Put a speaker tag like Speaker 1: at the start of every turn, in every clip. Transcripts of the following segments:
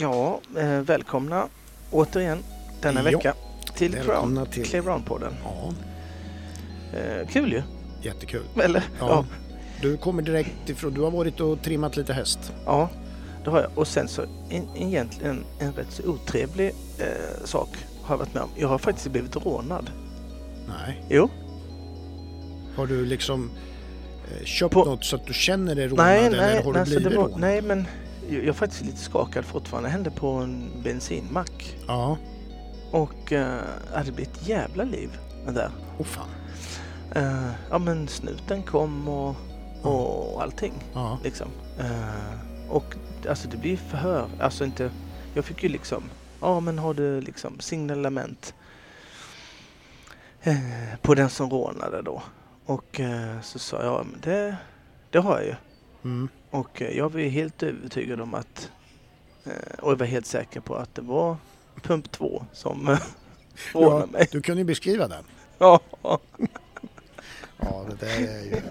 Speaker 1: Ja, eh, välkomna återigen denna
Speaker 2: Ja,
Speaker 1: vecka till Crown,
Speaker 2: till-
Speaker 1: Clear Round-podden.
Speaker 2: Ja,
Speaker 1: Eh, kul ju,
Speaker 2: jättekul.
Speaker 1: eller?
Speaker 2: Ja.
Speaker 1: Ja.
Speaker 2: Du kommer direkt ifrån, du har varit och trimmat lite häst.
Speaker 1: ja, det har jag. Och sen så en, egentligen en rätt så otrevlig eh, sak har jag varit med om. Jag har faktiskt blivit rånad.
Speaker 2: Nej.
Speaker 1: Jo,
Speaker 2: Har du liksom eh, köpt
Speaker 1: På-
Speaker 2: något så att du känner dig rånad
Speaker 1: nej,
Speaker 2: eller
Speaker 1: nej,
Speaker 2: har du
Speaker 1: alltså
Speaker 2: blivit
Speaker 1: det var,
Speaker 2: rånad?
Speaker 1: nej, men jag är faktiskt lite skakad fortfarande. Det hände på en bensinmack.
Speaker 2: Ja,
Speaker 1: Och eh, ja, det blev ett jävla liv det.
Speaker 2: åh fan.
Speaker 1: Eh, ja, men snuten kom och, och allting.
Speaker 2: Ja,
Speaker 1: Liksom. Eh, och alltså det blir förhör. Alltså inte, jag fick ju liksom, ja men har du liksom signalement eh, på den som rånade då? Och eh, så sa jag, ja, men det, det har jag ju.
Speaker 2: mm.
Speaker 1: Och eh, jag var helt övertygad om att, eh, och jag var helt säker på att det var pump 2 som rånade
Speaker 2: ja,
Speaker 1: mig.
Speaker 2: du kunde ju beskriva den.
Speaker 1: Ja,
Speaker 2: Ja, det där är ju... Det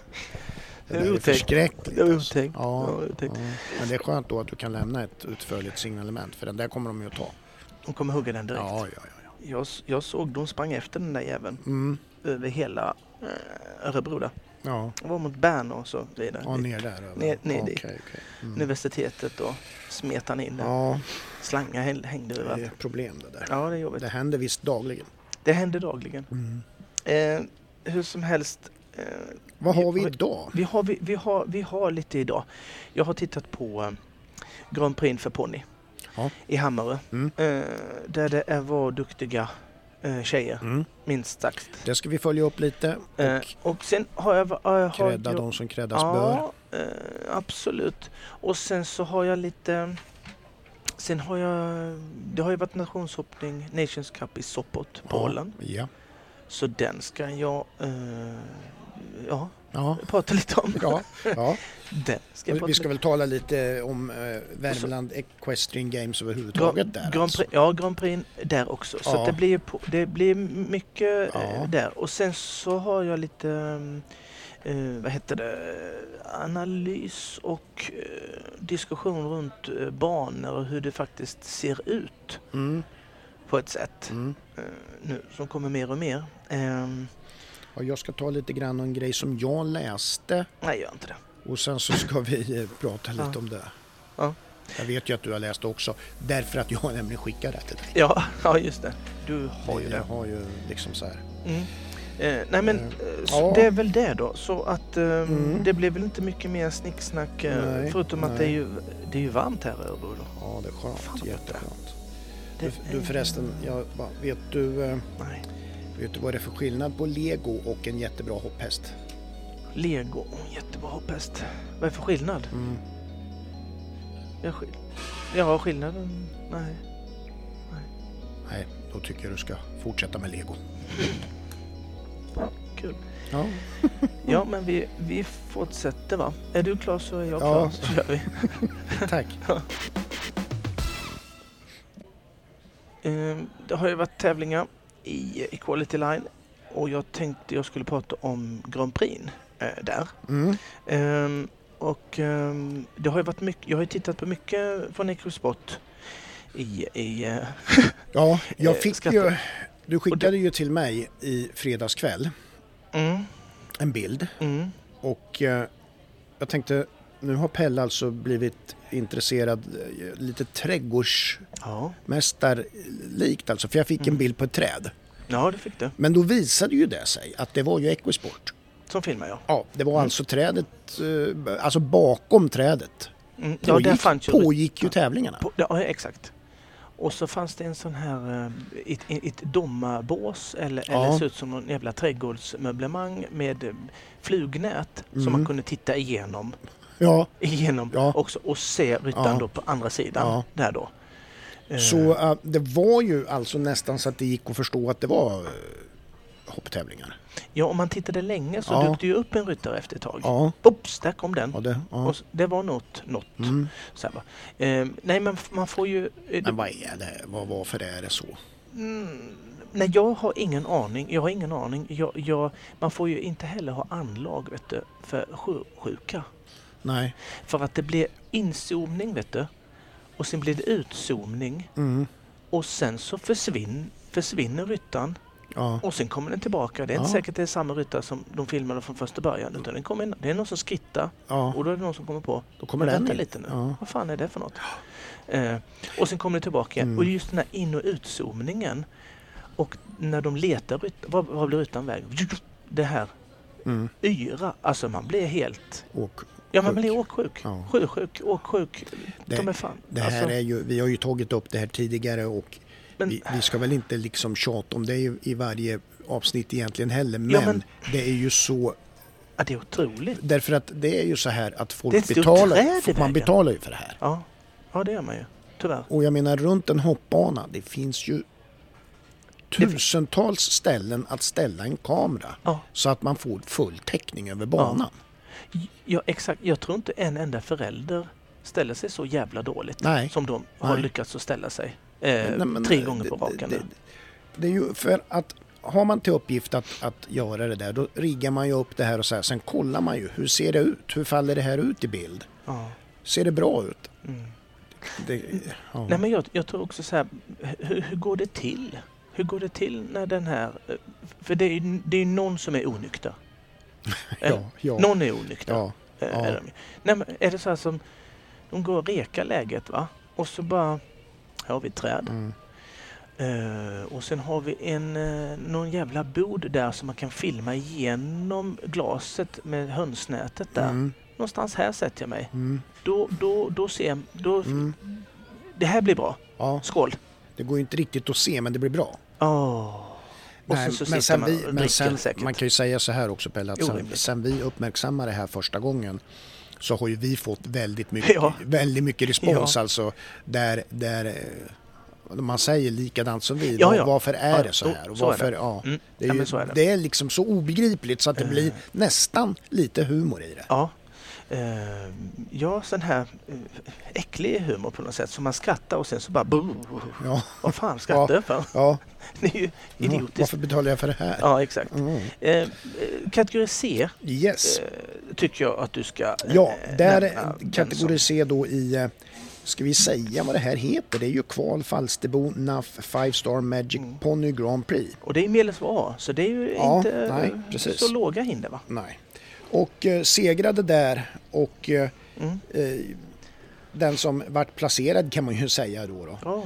Speaker 1: Det är
Speaker 2: är
Speaker 1: otäckt.
Speaker 2: förskräckligt.
Speaker 1: det var
Speaker 2: alltså.
Speaker 1: otäckt.
Speaker 2: Ja,
Speaker 1: var otäckt.
Speaker 2: ja. Men det är skönt då att du kan lämna ett utförligt signalement för den där kommer de ju att ta.
Speaker 1: De kommer hugga den direkt.
Speaker 2: Ja, ja, ja. ja.
Speaker 1: Jag, jag såg de sprang efter den där jäveln
Speaker 2: Mm.
Speaker 1: över hela eh, Örebro där.
Speaker 2: Ja,
Speaker 1: Jag var mot Bern och så vidare.
Speaker 2: ja ner där. över.
Speaker 1: Ner- ner
Speaker 2: Okej,
Speaker 1: dit.
Speaker 2: okej. Mm.
Speaker 1: Universitetet och smet han in där.
Speaker 2: Ja,
Speaker 1: Slangar häng- hängde
Speaker 2: det är
Speaker 1: överallt.
Speaker 2: problem det där.
Speaker 1: Ja, det är jobbigt.
Speaker 2: Det händer visst dagligen.
Speaker 1: Det händer dagligen.
Speaker 2: Mm.
Speaker 1: Eh, hur som helst. Eh,
Speaker 2: Vad har vi
Speaker 1: vi-
Speaker 2: idag?
Speaker 1: vi, har, vi, vi, har, vi har lite idag. Jag har tittat på eh, Grand Prix för ponny
Speaker 2: Ja.
Speaker 1: i Hammarö.
Speaker 2: Mm.
Speaker 1: Eh, där det är var duktiga eh, tjejer,
Speaker 2: Mm.
Speaker 1: minst sagt.
Speaker 2: Det ska vi följa upp lite
Speaker 1: Eh,
Speaker 2: och
Speaker 1: och sen har jag... Har, har
Speaker 2: credda
Speaker 1: jag
Speaker 2: de som creddas bör.
Speaker 1: Ja, eh, absolut. Och sen så har jag lite... Sen har jag... Det har ju varit nationshoppning, Nations Cup i Sopot, Polen.
Speaker 2: Ja.
Speaker 1: Så den ska jag... Ja,
Speaker 2: Ja.
Speaker 1: prata lite om.
Speaker 2: Ja. ja.
Speaker 1: Den ska
Speaker 2: Vi ska väl tala lite om eh, Värmland Equestrian Games överhuvudtaget där.
Speaker 1: Grand
Speaker 2: alltså.
Speaker 1: Prix, ja, Grand Prix där också. Så
Speaker 2: Ja.
Speaker 1: det, blir, på, det blir mycket
Speaker 2: Ja.
Speaker 1: eh, där. Och sen så har jag lite, eh, vad heter det, analys och eh, diskussion runt eh, banor och hur det faktiskt ser ut
Speaker 2: Mm.
Speaker 1: på ett sätt
Speaker 2: Mm.
Speaker 1: eh, nu som kommer mer och mer.
Speaker 2: Och jag ska ta lite grann om en grej som jag läste
Speaker 1: nej, gör inte det.
Speaker 2: och sen så ska vi eh, prata lite
Speaker 1: Ja.
Speaker 2: om det.
Speaker 1: Ja.
Speaker 2: Jag vet ju att du har läst också därför att jag har nämligen skickat det till dig.
Speaker 1: Ja, ja, just det. Du har ju
Speaker 2: jag
Speaker 1: det.
Speaker 2: har ju liksom så här.
Speaker 1: Mm. Eh, nej men
Speaker 2: Eh,
Speaker 1: eh,
Speaker 2: ja.
Speaker 1: det är väl det då. Så att eh,
Speaker 2: Mm.
Speaker 1: det blir väl inte mycket mer snicksnack eh,
Speaker 2: Nej,
Speaker 1: förutom att
Speaker 2: nej.
Speaker 1: det är, ju, det är ju varmt här Örebro då.
Speaker 2: Ja, det är skönt.
Speaker 1: Fan,
Speaker 2: Jätteskönt.
Speaker 1: Det
Speaker 2: Du, du förresten, jag, bara, vet, du,
Speaker 1: Nej.
Speaker 2: Vet du vad det är för skillnad på lego och en jättebra hopphäst?
Speaker 1: Lego, oh, jättebra hopphäst. Vad är det för skillnad?
Speaker 2: Mm.
Speaker 1: Jag, skill ja, skillnaden? Nej.
Speaker 2: Nej, då tycker jag du ska fortsätta med lego.
Speaker 1: Kul.
Speaker 2: Ja,
Speaker 1: Ja, men vi, vi fortsätter va? Är du klar så är jag
Speaker 2: Ja.
Speaker 1: klar. Så kör vi.
Speaker 2: tack.
Speaker 1: Eh, det har ju varit tävlingar i Equality Line. Och jag tänkte jag skulle prata om Grand Prix eh, där.
Speaker 2: Mm.
Speaker 1: Ehm, och ehm, det har ju varit mycket, jag har ju tittat på mycket från Ecosport i, i eh,
Speaker 2: Ja, jag
Speaker 1: Eh,
Speaker 2: fick ju... Du skickade ju till mig i fredags kväll
Speaker 1: mm,
Speaker 2: en bild.
Speaker 1: Mm,
Speaker 2: och eh, jag tänkte nu har Pelle alltså blivit intresserad eh, lite trädgårdsmästarlikt
Speaker 1: ja.
Speaker 2: alltså för jag fick en
Speaker 1: Mm.
Speaker 2: bild på ett träd.
Speaker 1: ja, det fick du.
Speaker 2: Men då visade ju det sig att det var ju Equisport.
Speaker 1: Som filmar jag.
Speaker 2: Ja, det var
Speaker 1: Mm.
Speaker 2: alltså trädet, eh, alltså bakom trädet
Speaker 1: Mm, ja, där
Speaker 2: pågick,
Speaker 1: fanns ju...
Speaker 2: pågick ju tävlingarna.
Speaker 1: På, ja, exakt. Och så fanns det en sån här, eh, ett, ett domarbås eller,
Speaker 2: Ja.
Speaker 1: eller ser ut som någon jävla trädgårdsmöblemang med flugnät som
Speaker 2: Mm.
Speaker 1: man kunde titta igenom,
Speaker 2: Ja,
Speaker 1: igenom
Speaker 2: Ja.
Speaker 1: också och se ryttaren
Speaker 2: Ja.
Speaker 1: då på andra sidan där då. Eh,
Speaker 2: så eh, det var ju alltså nästan så att det gick att förstå att det var uh, hopptävlingar.
Speaker 1: Ja, om man tittade länge så
Speaker 2: Ja.
Speaker 1: dök det ju upp en ryttare efter ett tag.
Speaker 2: Ja,
Speaker 1: Oops, där kom den.
Speaker 2: ja det... Ja.
Speaker 1: Och s- det var något. något
Speaker 2: Mm.
Speaker 1: så här. Eh, nej, men man får ju...
Speaker 2: Men vad är det? Vad, varför är det så?
Speaker 1: Mm, nej, jag har ingen aning. Jag har ingen aning. Jag, jag, man får ju inte heller ha anlag vet du, för sjösjuka.
Speaker 2: Nej.
Speaker 1: För att det blir inzoomning vet du. och sen blir det utzoomning
Speaker 2: Mm.
Speaker 1: och sen så försvinn, försvinner ryttaren
Speaker 2: Ja.
Speaker 1: och sen kommer den tillbaka. Det är inte
Speaker 2: Ja.
Speaker 1: säkert det är samma ryttare som de filmade från första början utan den kommer in, det är någon som skrittar
Speaker 2: ja,
Speaker 1: och då är det någon som kommer på
Speaker 2: då kommer den in.
Speaker 1: lite nu.
Speaker 2: Ja.
Speaker 1: Vad fan är det för något? Eh, och sen kommer det tillbaka igen.
Speaker 2: Mm.
Speaker 1: Och just den här in och utzoomningen. Och när de letar ryttaren, vad, vad blir ryttaren väg? Det här
Speaker 2: Mm.
Speaker 1: yra, alltså man blir helt...
Speaker 2: Och
Speaker 1: Ja man
Speaker 2: Sjuk.
Speaker 1: blir åksjuk.
Speaker 2: Ja.
Speaker 1: Sjösjuk, åksjuk.
Speaker 2: Det-
Speaker 1: de är fan.
Speaker 2: det här
Speaker 1: alltså,
Speaker 2: är ju, vi har ju tagit upp det här tidigare och
Speaker 1: men,
Speaker 2: vi, vi ska väl inte liksom tjata om det i, i varje avsnitt egentligen heller. Men,
Speaker 1: Ja, men-
Speaker 2: det är ju så,
Speaker 1: ja, det är otroligt.
Speaker 2: därför att det är ju så här att folk betalar, man betalar ju för det här.
Speaker 1: Ja. ja, det gör man ju. Tyvärr.
Speaker 2: Och jag menar runt en hoppbana, det finns ju tusentals ställen att ställa en kamera
Speaker 1: Ja.
Speaker 2: så att man får full täckning över banan.
Speaker 1: Ja, exakt. Jag tror inte en enda förälder ställer sig så jävla dåligt
Speaker 2: Nej.
Speaker 1: som de har
Speaker 2: Nej.
Speaker 1: lyckats att ställa sig. Eh,
Speaker 2: Nej, men
Speaker 1: tre
Speaker 2: det-
Speaker 1: gånger på
Speaker 2: det-
Speaker 1: raken.
Speaker 2: Det,
Speaker 1: nu.
Speaker 2: det är ju för att har man till uppgift att, att göra det där då riggar man ju upp det här och så här. Sen kollar man ju hur ser det ut? Hur faller det här ut i bild?
Speaker 1: Ja.
Speaker 2: Ser det bra ut?
Speaker 1: Mm.
Speaker 2: Det, ja.
Speaker 1: Nej, men jag, jag tror också så här, hur, hur går det till? Hur går det till när den här... eh, För det är ju det är någon som är onykter.
Speaker 2: Ja, ja,
Speaker 1: Någon är onykter.
Speaker 2: ja,
Speaker 1: Eh,
Speaker 2: ja.
Speaker 1: är de. Nej, men är det så här som... De går och rekar läget va? Och så bara... Här har vi ett träd.
Speaker 2: mm,
Speaker 1: Eh, och sen har vi en, eh, någon jävla bod där som man kan filma igenom glaset med hönsnätet där.
Speaker 2: mm,
Speaker 1: Någonstans här sätter jag mig.
Speaker 2: mm,
Speaker 1: Då, då, då ser jag... Då,
Speaker 2: mm.
Speaker 1: Det här blir bra.
Speaker 2: ja,
Speaker 1: Skål!
Speaker 2: det går ju inte riktigt att se men det blir bra.
Speaker 1: Åh.
Speaker 2: Nej,
Speaker 1: så, så
Speaker 2: men sen
Speaker 1: man
Speaker 2: vi, men sen,
Speaker 1: säkert.
Speaker 2: man kan ju säga så här också Pelle, att sen, sen vi uppmärksammade det här första gången så har ju vi fått väldigt mycket,
Speaker 1: Ja.
Speaker 2: väldigt mycket respons
Speaker 1: Ja.
Speaker 2: alltså där, där eh, man säger likadant som vi.
Speaker 1: Ja, ja.
Speaker 2: Varför är
Speaker 1: Ja,
Speaker 2: det så här? Och
Speaker 1: så är
Speaker 2: varför,
Speaker 1: det.
Speaker 2: Ja,
Speaker 1: Mm.
Speaker 2: det, är
Speaker 1: Ja,
Speaker 2: ju,
Speaker 1: så är det.
Speaker 2: det är liksom så obegripligt så att det
Speaker 1: Eh.
Speaker 2: blir nästan lite humor i det.
Speaker 1: Ja. Eh, ja, sån här eh, äcklig humor på något sätt. Så man skrattar och sen så bara...
Speaker 2: Ja,
Speaker 1: vad fan skrattar jag för?
Speaker 2: ja.
Speaker 1: Det är ju idiotiskt.
Speaker 2: Varför betalar jag för det här?
Speaker 1: Ja, exakt.
Speaker 2: Mm.
Speaker 1: Eh, kategori C
Speaker 2: Yes.
Speaker 1: eh, tycker jag att du ska eh,
Speaker 2: Ja, där kategori
Speaker 1: som-
Speaker 2: C då i, eh, ska vi säga vad det här heter? Det är ju Kval, Falsterbo, NAF, Five Star Magic
Speaker 1: Mm.
Speaker 2: Pony Grand Prix.
Speaker 1: Och det är Medelsvår A, så det är ju
Speaker 2: Ja,
Speaker 1: inte
Speaker 2: nej,
Speaker 1: så låga hinder va?
Speaker 2: Nej. Och eh, segrade där och eh,
Speaker 1: Mm.
Speaker 2: eh, den som vart placerad kan man ju säga då. då.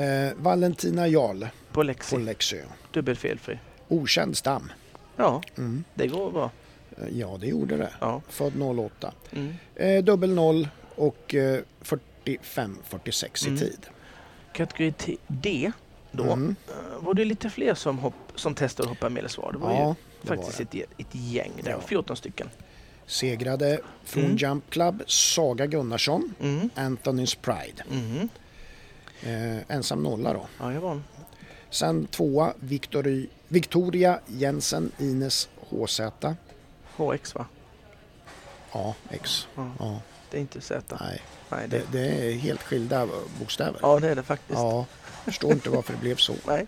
Speaker 2: Eh, Valentina Jarl
Speaker 1: på Lexi.
Speaker 2: på Läxö.
Speaker 1: Dubbelfelfri.
Speaker 2: Okänd stam.
Speaker 1: Ja,
Speaker 2: Mm.
Speaker 1: det går bra.
Speaker 2: Eh, Ja, det gjorde det.
Speaker 1: Ja.
Speaker 2: Född 08.
Speaker 1: Mm.
Speaker 2: Eh, dubbel noll och eh, 45-46 i
Speaker 1: Mm.
Speaker 2: tid.
Speaker 1: Kategori D då
Speaker 2: Mm.
Speaker 1: var det lite fler som, hopp, som testade att hoppa Medelsvar. Det var ju
Speaker 2: Ja, var
Speaker 1: faktiskt ett, ett gäng där,
Speaker 2: Ja.
Speaker 1: 14 stycken.
Speaker 2: Segrade från
Speaker 1: Mm.
Speaker 2: Jump Club Saga Gunnarsson,
Speaker 1: Mm.
Speaker 2: Anthony's Pride.
Speaker 1: Mm.
Speaker 2: Eh, ensam nolla då.
Speaker 1: Ja, jag var
Speaker 2: Sen tvåa Victory, Victoria Jensen Ines HZ.
Speaker 1: HX va?
Speaker 2: Ja, X.
Speaker 1: Ja.
Speaker 2: Ja,
Speaker 1: Det är inte Z.
Speaker 2: nej.
Speaker 1: Nej, det,
Speaker 2: Det, det är helt skilda bokstäver.
Speaker 1: ja, det är det faktiskt.
Speaker 2: Ja, förstår inte varför det blev så.
Speaker 1: Nej.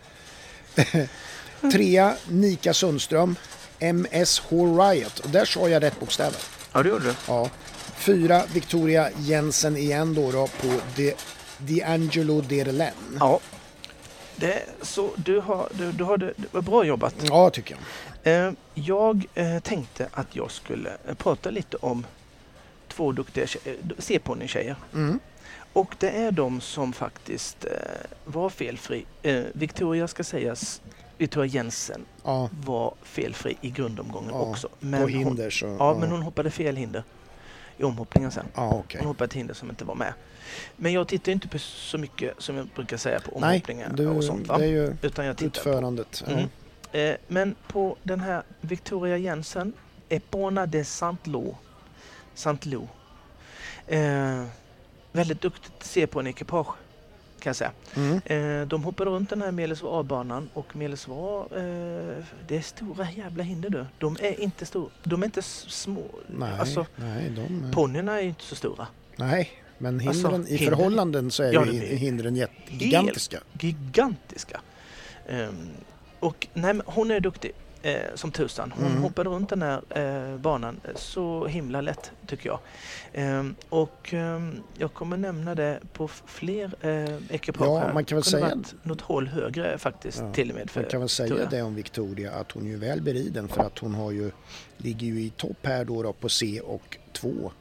Speaker 2: Trea Nika Sundström, MSH Riot. Och där sa jag rätt bokstäver.
Speaker 1: Ja, det gjorde du.
Speaker 2: Ja. Fyra Victoria Jensen igen då, då på De, D'Angelo Derlen.
Speaker 1: Ja. Det, så du har, du, du har det, det var bra jobbat.
Speaker 2: Ja, tycker jag.
Speaker 1: Eh, jag eh, tänkte att jag skulle eh, prata lite om två duktiga tje- C-ponnytjejer.
Speaker 2: Mm.
Speaker 1: Och det är de som faktiskt eh, var felfri. Victoria ska sägas, Victoria Jensen
Speaker 2: Ja,
Speaker 1: var felfri i grundomgången
Speaker 2: Ja,
Speaker 1: också.
Speaker 2: på
Speaker 1: hon,
Speaker 2: hinder så...
Speaker 1: ja, men hon hoppade fel hinder i omhoppningen sen.
Speaker 2: Ja, okej.
Speaker 1: Hon hoppade ett hinder som inte var med. Men jag tittar inte på så mycket som jag brukar säga på
Speaker 2: Nej,
Speaker 1: omhoppningar
Speaker 2: du,
Speaker 1: och sånt.
Speaker 2: det
Speaker 1: Va?
Speaker 2: är ju
Speaker 1: Utan jag tittar på
Speaker 2: utförandet. Ja.
Speaker 1: Mm. Eh, men på den här Victoria Jensen, Epona de Saint-Lô. Saint-Lô. Eh, väldigt duktigt att se på en ekipage kan jag säga.
Speaker 2: Mm.
Speaker 1: Eh, de hoppar runt den här Melesvar-banan och Melesvar, eh, det är stora jävla hinder du. De är inte stora, de är inte små.
Speaker 2: Nej,
Speaker 1: Alltså,
Speaker 2: nej, de...
Speaker 1: ponnyerna är inte så stora.
Speaker 2: Nej, men hindren,
Speaker 1: Alltså,
Speaker 2: i förhållanden så är
Speaker 1: Ja,
Speaker 2: ju hindren gigantiska.
Speaker 1: Gigantiska. Ehm, och nej, hon är duktig. Eh, som tusan. Hon
Speaker 2: Mm.
Speaker 1: hoppade runt den här eh, banan så himla lätt tycker jag. Ehm, och ehm, jag kommer nämna det på fler eh, ekipage.
Speaker 2: Ja,
Speaker 1: här.
Speaker 2: man kan väl
Speaker 1: Kunde
Speaker 2: säga-
Speaker 1: varit något hål högre faktiskt
Speaker 2: Ja,
Speaker 1: till och med. För,
Speaker 2: Man kan väl säga det om Victoria att hon är ju väl beriden för att hon har ju, ligger ju i topp här då, då på C och två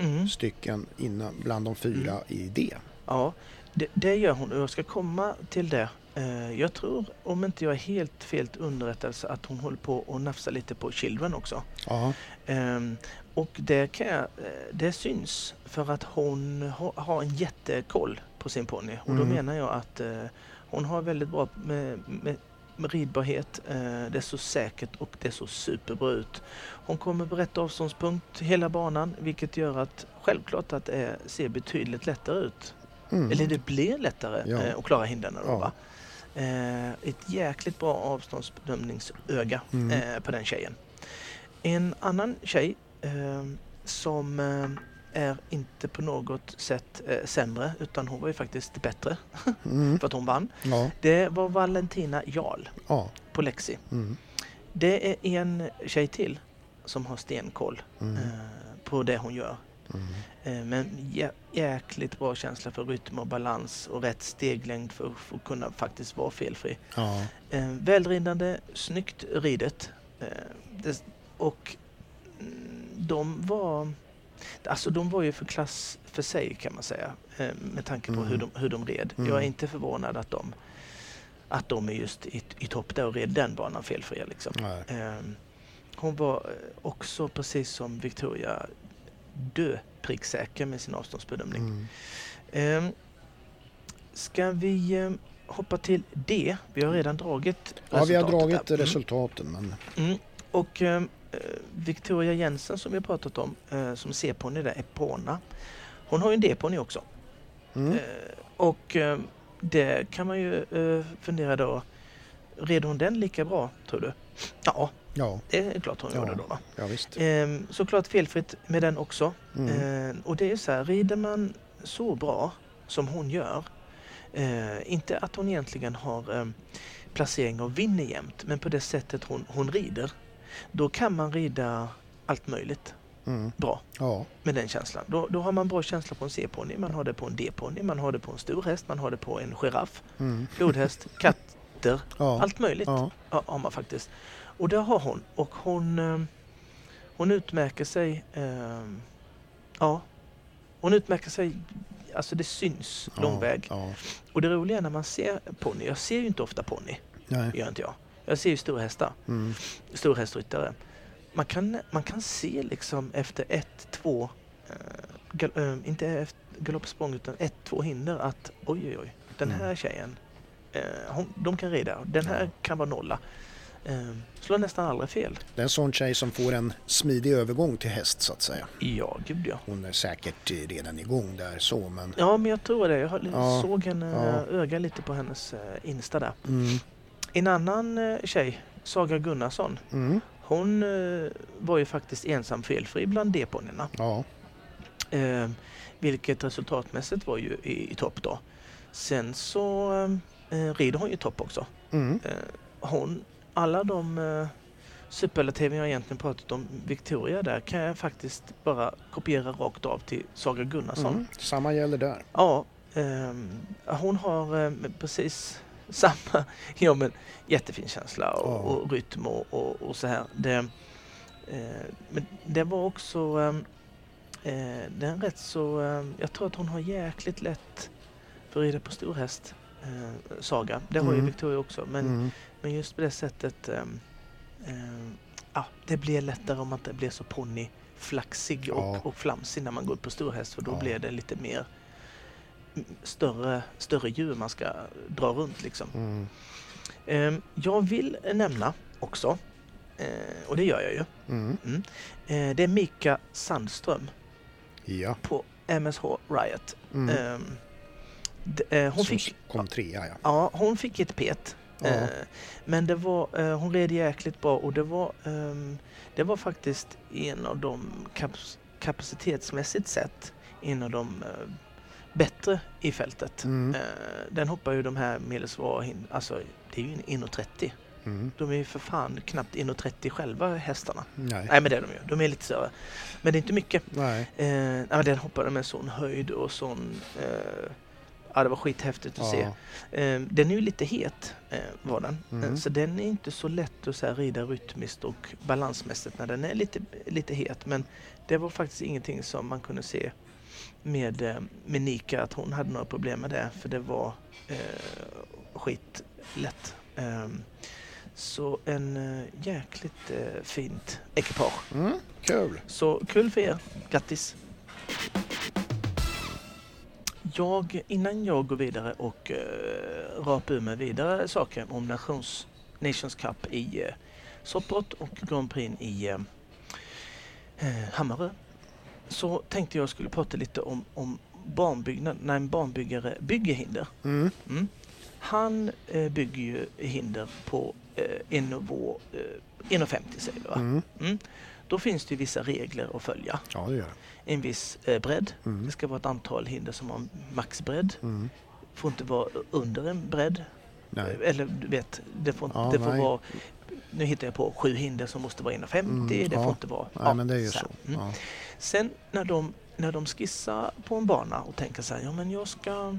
Speaker 1: Mm.
Speaker 2: stycken innan, bland de fyra i D.
Speaker 1: Ja, det, det gör hon och jag ska komma till det. Eh, jag tror, om inte jag är helt fel underrättad, så att hon håller på och nafsa lite på Children också.
Speaker 2: Ja,
Speaker 1: Ehm, och det, kan jag, eh, det syns för att hon ha, har en jättekoll på sin ponny. Och då
Speaker 2: Mm.
Speaker 1: menar jag att eh, hon har väldigt bra med, med, med ridbarhet. Det är så säkert och det ser superbra ut. Hon kommer på rätt avståndspunkt hela banan vilket gör att självklart att det ser betydligt lättare ut.
Speaker 2: mm.
Speaker 1: Eller det blir lättare
Speaker 2: Ja.
Speaker 1: att klara hindren. Då,
Speaker 2: Ja.
Speaker 1: Eh, ett jäkligt bra avståndsbedömningsöga
Speaker 2: Mm.
Speaker 1: eh, på den tjejen. En annan tjej eh, som är inte på något sätt eh, sämre utan hon var ju faktiskt bättre
Speaker 2: Mm.
Speaker 1: för att hon vann.
Speaker 2: Ja,
Speaker 1: Det var Valentina Jarl
Speaker 2: ja.
Speaker 1: på Lexi.
Speaker 2: Mm.
Speaker 1: Det är en tjej till som har stenkoll
Speaker 2: Mm.
Speaker 1: eh, på det hon gör.
Speaker 2: Mm.
Speaker 1: Men jä- jäkligt bra känsla för rytm och balans och rätt steglängd för, för att kunna faktiskt vara felfri.
Speaker 2: Ja,
Speaker 1: Eh, välridande, snyggt ridet. Eh, och mm, de var... Alltså de var ju för klass för sig kan man säga. Med tanke på
Speaker 2: Mm.
Speaker 1: hur, de, hur de red.
Speaker 2: Mm.
Speaker 1: Jag är inte förvånad att de, att de är just i, i topp där och red den banan felfria. Liksom.
Speaker 2: nej.
Speaker 1: Hon var också precis som Victoria dö pricksäker med sin avståndsbedömning.
Speaker 2: Mm.
Speaker 1: Ehm, ska vi eh, hoppa till D? Vi har redan dragit
Speaker 2: Ja, vi har dragit.
Speaker 1: Mm.
Speaker 2: resultaten men
Speaker 1: Mm. Och ehm, eh, Victoria Jensen som vi har pratat om, eh, som C-ponny där, Epona. Hon har ju en D-ponny också.
Speaker 2: mm.
Speaker 1: Eh, och eh, det kan man ju eh, fundera då, red hon den lika bra tror du? Ja,
Speaker 2: ja,
Speaker 1: det är klart hon
Speaker 2: Ja.
Speaker 1: gjorde då. Va?
Speaker 2: ja visst.
Speaker 1: Ehm, såklart felfritt med den också.
Speaker 2: Mm.
Speaker 1: Ehm, och det är så här, rider man så bra som hon gör, eh, inte att hon egentligen har eh, placering och vinner jämt, men på det sättet hon, hon rider, då kan man rida allt möjligt
Speaker 2: Mm.
Speaker 1: bra
Speaker 2: Ja,
Speaker 1: med den känslan. Då, då har man bra känsla på en C-ponny, man har det på en D-ponny, man har det på en stor häst, man har det på en giraff,
Speaker 2: mm.
Speaker 1: flodhäst, katter,
Speaker 2: ja.
Speaker 1: allt möjligt
Speaker 2: ja,
Speaker 1: har man faktiskt. Och det har hon. Och hon, eh, hon utmärker sig. Eh, ja, hon utmärker sig. Alltså det syns lång
Speaker 2: ja.
Speaker 1: väg.
Speaker 2: Ja.
Speaker 1: Och det roliga är när man ser ponny. Jag ser ju inte ofta ponny.
Speaker 2: Nej.
Speaker 1: Gör inte jag. Jag ser ju storhästar.
Speaker 2: Mm.
Speaker 1: Storhästryttare. Man kan, man kan se liksom efter ett, två, eh, gal, eh, inte efter galoppsprång utan ett, två hinder att oj, oj, oj. Den här
Speaker 2: Mm.
Speaker 1: tjejen, eh, hon, de kan rida. Den här kan vara nolla. Eh, slår nästan aldrig fel.
Speaker 2: Det är en sån tjej som får en smidig övergång till häst så att säga.
Speaker 1: Ja, gud ja.
Speaker 2: Hon är säkert eh, redan igång där så men...
Speaker 1: Ja, men jag tror det. Jag
Speaker 2: Ja,
Speaker 1: såg henne
Speaker 2: ja.
Speaker 1: öga lite på hennes eh, Insta där.
Speaker 2: Mm.
Speaker 1: En annan eh, tjej, Saga Gunnarsson,
Speaker 2: Mm.
Speaker 1: hon eh, var ju faktiskt ensam felfri bland D-ponnyerna.
Speaker 2: Ja.
Speaker 1: Eh, vilket resultatmässigt var ju i, i topp då. Sen så eh, rider hon ju topp också.
Speaker 2: Mm.
Speaker 1: Eh, hon, alla de eh, superlativen jag egentligen pratat om, Victoria där, kan jag faktiskt bara kopiera rakt av till Saga Gunnarsson.
Speaker 2: Mm. Samma gäller där.
Speaker 1: Ja, ehm, hon har eh, precis samma, ja men jättefin känsla och,
Speaker 2: Ja.
Speaker 1: och rytm och, och, och så här. Det, eh, men det var också, ehm, eh, det är en rätt så, eh, jag tror att hon har jäkligt lätt för att rida på stor häst, eh, Saga. Det har ju
Speaker 2: Mm.
Speaker 1: Victoria också, men,
Speaker 2: Mm.
Speaker 1: Men just på det sättet, ehm, ehm, ja, det blir lättare om man inte blir så ponnyflaxig och,
Speaker 2: Ja.
Speaker 1: och flamsig när man går upp på stor häst för då
Speaker 2: Ja.
Speaker 1: blir det lite mer mm, större, större djur man ska dra runt liksom.
Speaker 2: Mm.
Speaker 1: Ehm, jag vill nämna också, eh, och det gör jag ju,
Speaker 2: Mm.
Speaker 1: eh, det är Mika Sandström
Speaker 2: Ja.
Speaker 1: på MSH Riot.
Speaker 2: Mm.
Speaker 1: Ehm, d- eh, hon,
Speaker 2: Som
Speaker 1: fick,
Speaker 2: kom trea ja.
Speaker 1: ja, hon fick ett pet.
Speaker 2: Ja.
Speaker 1: Eh, men det var, eh, hon red jäkligt bra och det var, ehm, det var faktiskt en av de kapacitetsmässigt sett en av de eh, bättre i fältet.
Speaker 2: Mm.
Speaker 1: Den hoppar ju de här medelsvara hin- alltså det är ju en 1,30
Speaker 2: Mm.
Speaker 1: De är ju för fan knappt 1,30 själva hästarna.
Speaker 2: Nej.
Speaker 1: Nej men det är de ju. De är lite större. Men det är inte mycket.
Speaker 2: Nej.
Speaker 1: Eh, den hoppade med sån höjd och sån... Eh, ja det var skithäftigt att se.
Speaker 2: Ja.
Speaker 1: Eh, den är ju lite het eh, var den.
Speaker 2: Mm.
Speaker 1: Eh, så den är inte så lätt att så här, rida rytmiskt och balansmässigt när den är lite, lite het. Men det var faktiskt ingenting som man kunde se med, eh, med Nika att hon hade några problem med det. För det var eh, skitlätt. Eh, så en eh, jäkligt eh, fint ekipage.
Speaker 2: Mm. Kul.
Speaker 1: Så kul för er. Grattis! Jag, innan jag går vidare och uh, rapar ur mig vidare saker om Nations, Nations Cup i uh, Soppbrott och Grand Prix i uh, Hammarö så tänkte jag skulle prata lite om, om barnbyggnad, när en barnbyggare bygger hinder.
Speaker 2: Mm.
Speaker 1: Mm. Han eh, bygger ju hinder på eh, en nivå, eh, 1,50 säger vi va?
Speaker 2: Mm.
Speaker 1: Då finns det vissa regler att följa.
Speaker 2: Ja, det gör det.
Speaker 1: En viss eh, bredd.
Speaker 2: Mm.
Speaker 1: Det ska vara ett antal hinder som har maxbredd.
Speaker 2: Mm.
Speaker 1: får inte vara under en bredd.
Speaker 2: Nej.
Speaker 1: Eller du vet, det får,
Speaker 2: Ja,
Speaker 1: det får
Speaker 2: nej.
Speaker 1: vara... Nu hittar jag på sju hinder som måste vara 1,50.
Speaker 2: Mm,
Speaker 1: det
Speaker 2: ja.
Speaker 1: får inte vara...
Speaker 2: Nej, men det är ju
Speaker 1: så. Mm.
Speaker 2: Ja.
Speaker 1: Sen när de, när de skissar på en bana och tänker så här, ja men jag ska,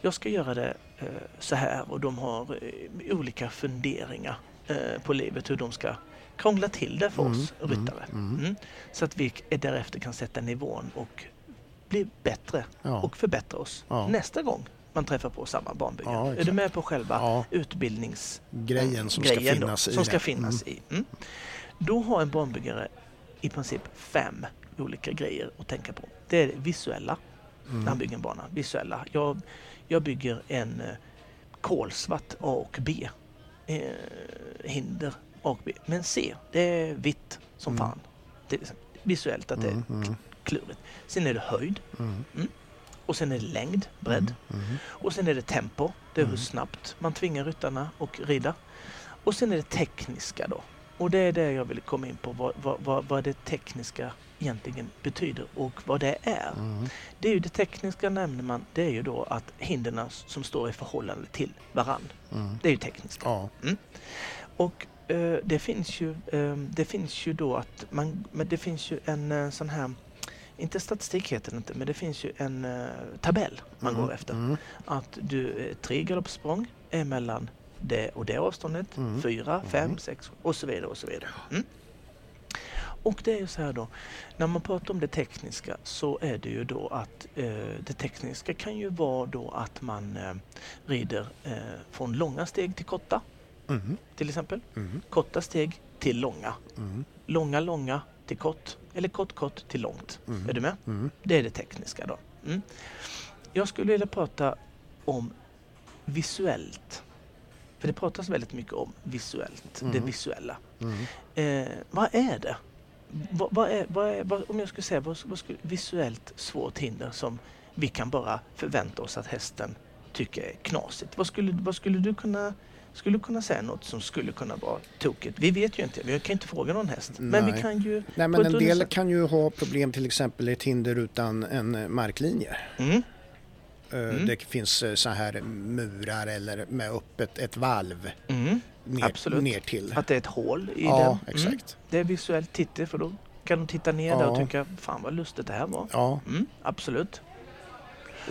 Speaker 1: jag ska göra det eh, så här och de har eh, olika funderingar eh, på livet hur de ska krångla till det för
Speaker 2: Mm,
Speaker 1: oss ryttare.
Speaker 2: mm, mm.
Speaker 1: Mm. Så att vi är därefter kan sätta nivån och bli bättre
Speaker 2: Ja.
Speaker 1: och förbättra oss
Speaker 2: Ja.
Speaker 1: nästa gång man träffar på samma banbyggare.
Speaker 2: Ja,
Speaker 1: är du med på själva
Speaker 2: ja.
Speaker 1: utbildnings
Speaker 2: Grejen som
Speaker 1: grejen
Speaker 2: ska
Speaker 1: då,
Speaker 2: finnas i
Speaker 1: som ska finnas i. Mm. Då har en barnbyggare i princip fem olika grejer att tänka på. Det är det visuella,
Speaker 2: Mm.
Speaker 1: när han bygger en bana. Visuella. Jag, jag bygger en eh, kolsvart A och B. Eh, hinder A och B. Men C, det är vitt som
Speaker 2: Mm.
Speaker 1: fan. Det är liksom visuellt att det är
Speaker 2: Mm, mm,
Speaker 1: klurigt. Sen är det höjd
Speaker 2: mm,
Speaker 1: och sen är det längd, bredd.
Speaker 2: mm, mm.
Speaker 1: Och sen är det tempo, det är hur
Speaker 2: Mm.
Speaker 1: snabbt man tvingar ryttarna att rida. Och sen är det tekniska då. Och det är det jag vill komma in på, vad, vad, vad, det tekniska egentligen betyder och vad det är.
Speaker 2: Mm.
Speaker 1: Det är ju det tekniska nämner man, det är ju då att hindren som står i förhållande till varann.
Speaker 2: Mm.
Speaker 1: Det är ju tekniska.
Speaker 2: Ja.
Speaker 1: Och eh, det finns ju, eh, det finns ju då att man, men det finns ju en eh, sån här, inte statistik heter det inte, men det finns ju en eh, tabell man
Speaker 2: Mm,
Speaker 1: går efter.
Speaker 2: Mm.
Speaker 1: att du eh, tre galoppsprång är mellan det och det avståndet.
Speaker 2: Mm.
Speaker 1: Fyra, fem,
Speaker 2: Mm.
Speaker 1: sex och så vidare och så vidare. Mm. Och det är ju så här då, när man pratar om det tekniska så är det ju då att eh, det tekniska kan ju vara då att man eh, rider eh, från långa steg till korta
Speaker 2: Mm.
Speaker 1: till exempel.
Speaker 2: Mm.
Speaker 1: Korta steg till långa.
Speaker 2: Mm.
Speaker 1: Långa, långa till kort. Eller kort, kort till långt.
Speaker 2: Mm.
Speaker 1: Är du med?
Speaker 2: Mm.
Speaker 1: Det är det tekniska då. Mm. Jag skulle vilja prata om visuellt. För det pratas väldigt mycket om visuellt, det visuella. Eh, vad är det? Vad, vad är, vad är, vad, om jag skulle säga vad, vad skulle visuellt svårt hinder som vi kan bara förvänta oss att hästen tycker är knasigt. Vad skulle, vad skulle du kunna skulle kunna säga något som skulle kunna vara tokigt? Vi vet ju inte, vi kan inte fråga någon häst. Men vi
Speaker 2: Nej.
Speaker 1: kan ju...
Speaker 2: Nej, men en del kan ju ha problem till exempel ett hinder utan en eh, marklinje.
Speaker 1: Mm,
Speaker 2: Eh,
Speaker 1: Mm.
Speaker 2: Det finns eh, så här murar eller med öppet ett valv
Speaker 1: mm.
Speaker 2: ner,
Speaker 1: Absolut.
Speaker 2: ner till.
Speaker 1: Att det är ett hål i
Speaker 2: Ja,
Speaker 1: den.
Speaker 2: exakt.
Speaker 1: Det är visuellt titte för då kan de titta ner
Speaker 2: Ja.
Speaker 1: där och tycka fan vad lustigt det här var.
Speaker 2: Ja,
Speaker 1: Mm, absolut.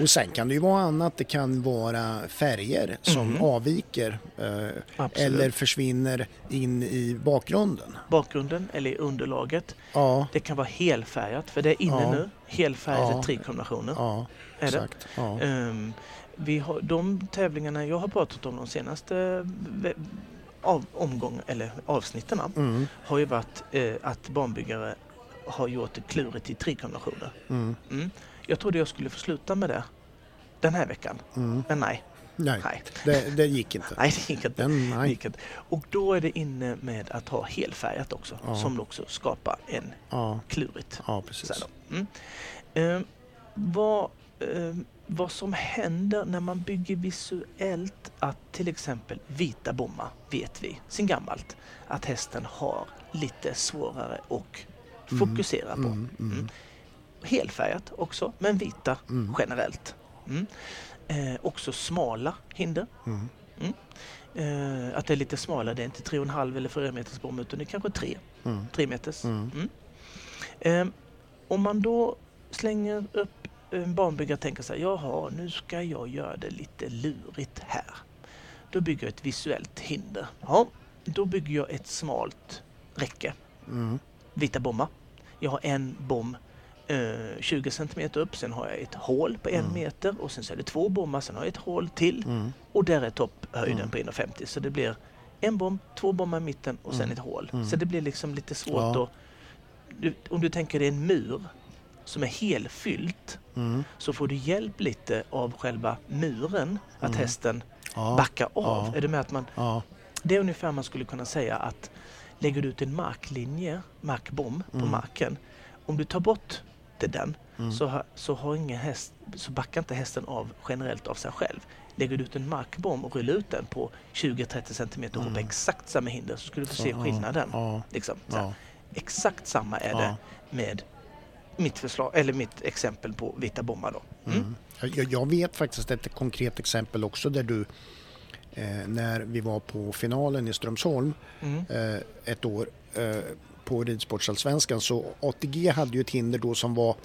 Speaker 2: Och sen kan det ju vara annat. Det kan vara färger som
Speaker 1: Mhm.
Speaker 2: avviker eh, eller försvinner in i bakgrunden.
Speaker 1: Bakgrunden eller i underlaget.
Speaker 2: Ja,
Speaker 1: Det kan vara helfärgat för det är inne
Speaker 2: Ja.
Speaker 1: nu. Helfärgade
Speaker 2: Ja.
Speaker 1: trikombinationer.
Speaker 2: ja
Speaker 1: är det.
Speaker 2: exakt. Ja.
Speaker 1: Ehm, vi har, de tävlingarna jag har pratat om de senaste av, omgång, eller avsnitten
Speaker 2: Mm,
Speaker 1: har ju varit eh, att banbyggare har gjort det klurigt i trikombinationer.
Speaker 2: mm,
Speaker 1: Mm. Jag trodde jag skulle få sluta med det den här veckan,
Speaker 2: mm.
Speaker 1: men nej.
Speaker 2: Nej,
Speaker 1: Nej,
Speaker 2: det, det gick inte.
Speaker 1: nej det gick inte.
Speaker 2: Den,
Speaker 1: Det
Speaker 2: nej.
Speaker 1: gick inte. Och då är det inne med att ha helfärgat också,
Speaker 2: Ja.
Speaker 1: som också skapar en
Speaker 2: Ja,
Speaker 1: klurigt.
Speaker 2: ja precis.
Speaker 1: Ehm, vad, ehm, vad som händer när man bygger visuellt att till exempel vita bommar vet vi sen gammalt att hästen har lite svårare att
Speaker 2: Mm,
Speaker 1: fokusera på.
Speaker 2: Mm, mm.
Speaker 1: Helfärgat också, men vita generellt. Eh, också smala hinder. Eh, att det är lite smalare, det är inte 3,5 eller 4 meters bom utan det är kanske 3,
Speaker 2: Mm.
Speaker 1: 3 meters. Eh, om man då slänger upp en barnbyggare och tänker så här, jaha, nu ska jag göra det lite lurigt här. Då bygger jag ett visuellt hinder. Ja, då bygger jag ett smalt räcke,
Speaker 2: Mm.
Speaker 1: vita bommar. Jag har en bom eh, 20 cm upp, sen har jag ett hål på en
Speaker 2: Mm.
Speaker 1: meter och sen så är det två bommar, sen har jag ett hål till
Speaker 2: Mm.
Speaker 1: och där är topphöjden
Speaker 2: Mm.
Speaker 1: på 1,50 så det blir en bom, två bommar i mitten och sen
Speaker 2: Mm.
Speaker 1: ett hål.
Speaker 2: Mm.
Speaker 1: Så det blir liksom lite svårt
Speaker 2: Ja.
Speaker 1: att... Du, om du tänker dig en mur som är helfyllt
Speaker 2: Mm.
Speaker 1: så får du hjälp lite av själva muren att hästen
Speaker 2: Ja.
Speaker 1: backar av.
Speaker 2: Ja.
Speaker 1: Är det med att man... Det är ungefär man skulle kunna säga att lägger du ut en marklinje, markbom på
Speaker 2: Mm.
Speaker 1: marken. Om du tar bort den
Speaker 2: Mm.
Speaker 1: så, har, så, har ingen häst, så backar inte hästen av generellt av sig själv. Lägger du ut en markbom och rullar ut den på 20-30 cm och
Speaker 2: Mm.
Speaker 1: på exakt samma hinder så skulle du få
Speaker 2: Så,
Speaker 1: se skillnaden.
Speaker 2: Ja.
Speaker 1: Liksom.
Speaker 2: Ja.
Speaker 1: Exakt samma är
Speaker 2: Ja.
Speaker 1: det med mitt, förslag, eller mitt exempel på vita bommar. Då. Mm.
Speaker 2: Mm. Jag, jag vet faktiskt ett konkret exempel också där du när vi var på finalen i Strömsholm
Speaker 1: Mm.
Speaker 2: eh, ett år eh, på Ridsportsallsvenskan så ATG hade ju ett hinder då som var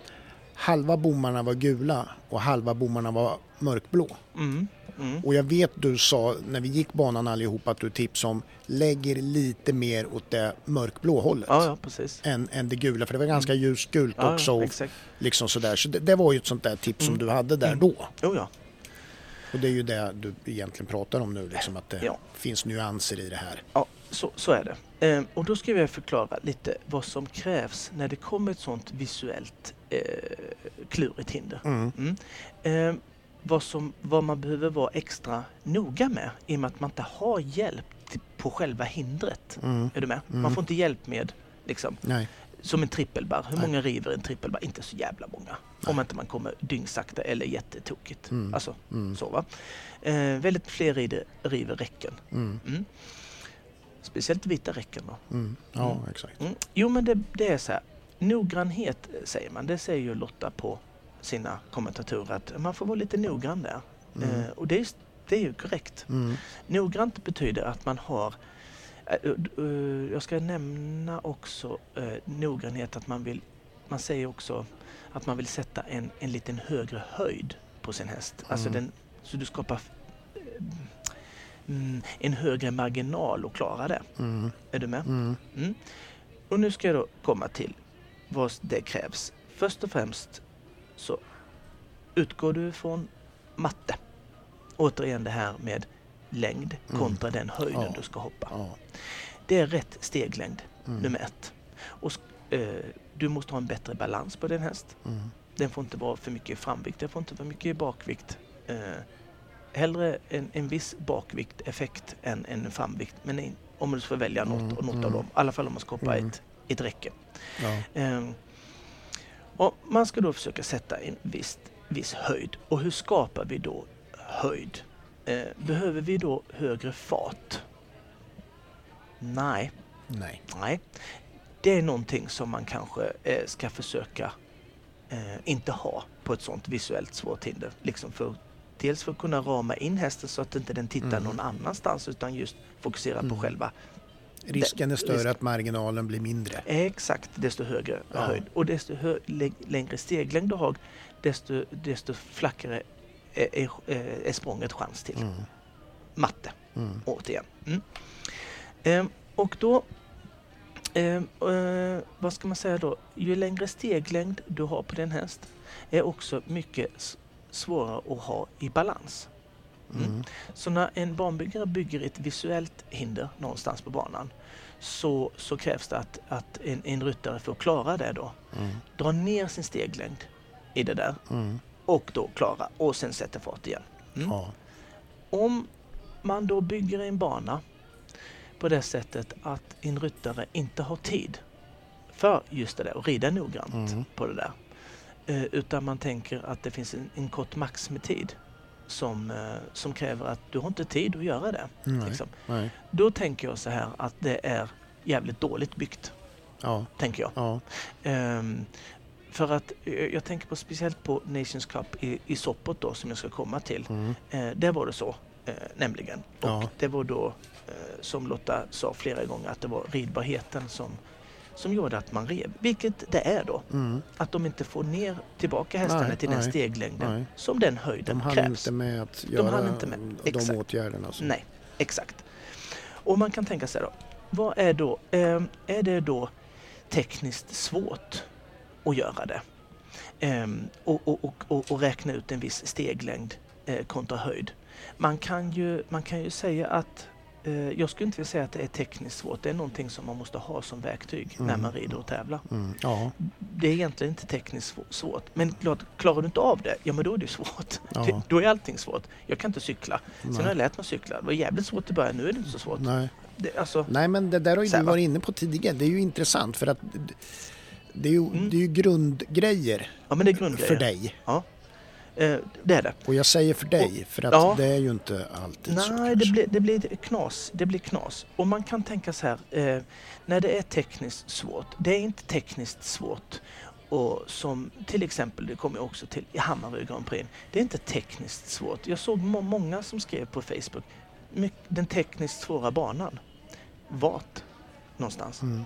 Speaker 2: halva bommarna var gula och halva bommarna var mörkblå.
Speaker 1: Mm. Mm.
Speaker 2: Och jag vet du sa när vi gick banan allihop att du tipsade om lägger lite mer åt det mörkblå hållet.
Speaker 1: Ja, ja, precis.
Speaker 2: Än, än det gula för det var ganska ljusgult
Speaker 1: Ja,
Speaker 2: också.
Speaker 1: ja,
Speaker 2: liksom sådär. Så det, det var ju ett sånt där tips som
Speaker 1: Mm.
Speaker 2: du hade där
Speaker 1: Mm.
Speaker 2: då.
Speaker 1: Jo, ja.
Speaker 2: Och det är ju det du egentligen pratar om nu, liksom att det
Speaker 1: Ja.
Speaker 2: finns nyanser i det här.
Speaker 1: Ja, så, så är det. Eh, och då ska jag förklara lite vad som krävs när det kommer ett sånt visuellt eh, klurigt hinder.
Speaker 2: Mm.
Speaker 1: Mm. Eh, vad, som, vad man behöver vara extra noga med i och med att man inte har hjälp på själva hindret.
Speaker 2: Mm.
Speaker 1: Är du med?
Speaker 2: Mm.
Speaker 1: Man får inte hjälp med liksom,
Speaker 2: Nej.
Speaker 1: Som en trippelbar. Hur många river en trippelbar? Inte så jävla många. Om inte man kommer dyngsakta eller jättetokigt.
Speaker 2: Mm.
Speaker 1: Alltså,
Speaker 2: Mm.
Speaker 1: så va. Eh, väldigt fler river, river räcken.
Speaker 2: Mm.
Speaker 1: Mm. Speciellt vita räcken då.
Speaker 2: Mm. Ja,
Speaker 1: Mm.
Speaker 2: exakt.
Speaker 1: Mm. Jo men det, det är så här. Noggrannhet eh, säger man. Det säger ju Lotta på sina kommentatorer att man får vara lite noggrann där. Eh, och det är, det är ju korrekt. Noggrant betyder att man har jag ska nämna också eh, noggrannhet att man vill man säger också att man vill sätta en, en liten högre höjd på sin häst. Alltså
Speaker 2: Mm.
Speaker 1: den, så du skapar eh, mm, en högre marginal och klara det.
Speaker 2: Mm.
Speaker 1: Är du med?
Speaker 2: Mm.
Speaker 1: Mm. Och nu ska jag då komma till vad det krävs. Först och främst så utgår du från matte. Återigen det här med längd
Speaker 2: Mm.
Speaker 1: kontra den höjden
Speaker 2: Ja.
Speaker 1: du ska hoppa.
Speaker 2: Ja.
Speaker 1: Det är rätt steglängd,
Speaker 2: Mm.
Speaker 1: nummer ett. Och, eh, du måste ha en bättre balans på din häst.
Speaker 2: Mm.
Speaker 1: Den får inte vara för mycket framvikt, den får inte vara mycket bakvikt. Eh, hellre en, en viss bakvikteffekt än en framvikt. Men in, om du får välja något,
Speaker 2: Mm,
Speaker 1: och något
Speaker 2: mm.
Speaker 1: av dem. I alla fall om man ska hoppa
Speaker 2: Mm.
Speaker 1: ett, ett räcke.
Speaker 2: Ja.
Speaker 1: Eh, och man ska då försöka sätta en viss, viss höjd. Och hur skapar vi då höjd? Eh, behöver vi då högre fart? Nej,
Speaker 2: Nej.
Speaker 1: nej. Det är någonting som man kanske eh, ska försöka eh, inte ha på ett sånt visuellt svårt hinder. Liksom för, dels för att kunna rama in hästen så att inte den tittar
Speaker 2: Mm.
Speaker 1: någon annanstans utan just fokusera på
Speaker 2: Mm.
Speaker 1: själva
Speaker 2: Risken är större att marginalen blir mindre.
Speaker 1: Exakt, desto högre
Speaker 2: Ja.
Speaker 1: höjd. Och desto hö lä längre steglängd du har, desto, desto flackare är, är, språnget chans till.
Speaker 2: Mm.
Speaker 1: Matte,
Speaker 2: Mm.
Speaker 1: återigen. Mm. Ehm, och då, ehm, eh, vad ska man säga då? Ju längre steglängd du har på din häst är också mycket svårare att ha i balans. Mm.
Speaker 2: Mm.
Speaker 1: Så när en banbyggare bygger ett visuellt hinder någonstans på banan så, så krävs det att, att en, en ryttare för att klara det då
Speaker 2: Mm.
Speaker 1: drar ner sin steglängd i det där
Speaker 2: Mm.
Speaker 1: Och då klara och sen sätter fart igen. Mm.
Speaker 2: Ja.
Speaker 1: Om man då bygger en bana på det sättet att en ryttare inte har tid för just det där och rida noggrant
Speaker 2: Mm.
Speaker 1: på det där. Eh, utan man tänker att det finns en, en kort maximitid som, eh, som kräver att du har inte tid att göra det.
Speaker 2: Nej.
Speaker 1: Liksom.
Speaker 2: Nej.
Speaker 1: Då tänker jag så här att det är jävligt dåligt byggt,
Speaker 2: Ja.
Speaker 1: tänker jag.
Speaker 2: Ja.
Speaker 1: Ehm, för att eh, jag tänker på speciellt på Nations Cup i, i Sopot då som jag ska komma till.
Speaker 2: Mm.
Speaker 1: Eh, där var det så eh, nämligen. Och
Speaker 2: Ja.
Speaker 1: det var då, eh, som Lotta sa flera gånger, att det var ridbarheten som, som gjorde att man rev. Vilket det är då.
Speaker 2: Mm.
Speaker 1: Att de inte får ner tillbaka hästarna
Speaker 2: Nej,
Speaker 1: till den
Speaker 2: nej,
Speaker 1: steglängden
Speaker 2: nej.
Speaker 1: som den höjden
Speaker 2: De
Speaker 1: krävs.
Speaker 2: inte med att
Speaker 1: De
Speaker 2: göra
Speaker 1: hann inte med.
Speaker 2: de
Speaker 1: Exakt.
Speaker 2: åtgärderna. som-
Speaker 1: Nej, exakt. Och man kan tänka sig då, vad är då, eh, är det då tekniskt svårt att göra det? Ehm, och, och, och, och, och räkna ut en viss steglängd eh, kontra höjd. Man kan ju, man kan ju säga att eh, jag skulle inte vilja säga att det är tekniskt svårt. Det är någonting som man måste ha som verktyg när
Speaker 2: Mm.
Speaker 1: man rider och tävlar.
Speaker 2: Mm. Ja,
Speaker 1: Det är egentligen inte tekniskt svå- svårt. Men klart, klarar du inte av det, ja men då är det svårt.
Speaker 2: Ja.
Speaker 1: Det, då är allting svårt. Jag kan inte cykla. Sen har jag
Speaker 2: nej.
Speaker 1: lärt mig cykla. Det var jävligt svårt i början, nu är det inte så svårt.
Speaker 2: Nej.
Speaker 1: Det, alltså,
Speaker 2: Nej, men det där har ju du
Speaker 1: va?
Speaker 2: varit inne på tidigare. Det är ju intressant för att det är ju,
Speaker 1: Mm.
Speaker 2: det är ju grundgrejer
Speaker 1: ja men det är grundgrejer.
Speaker 2: för dig.
Speaker 1: Eh, det är det.
Speaker 2: Och jag säger för dig, för att
Speaker 1: ja.
Speaker 2: det är ju inte alltid så.
Speaker 1: Nej, det blir, det blir knas. Det blir knas. Och man kan tänka så här, eh, när det är tekniskt svårt, det är inte tekniskt svårt och som till exempel, det kommer jag också till i Hammarby Grand Prix, det är inte tekniskt svårt. Jag såg må- många som skrev på Facebook, "My- den tekniskt svåra banan. Vart någonstans?
Speaker 2: Mm.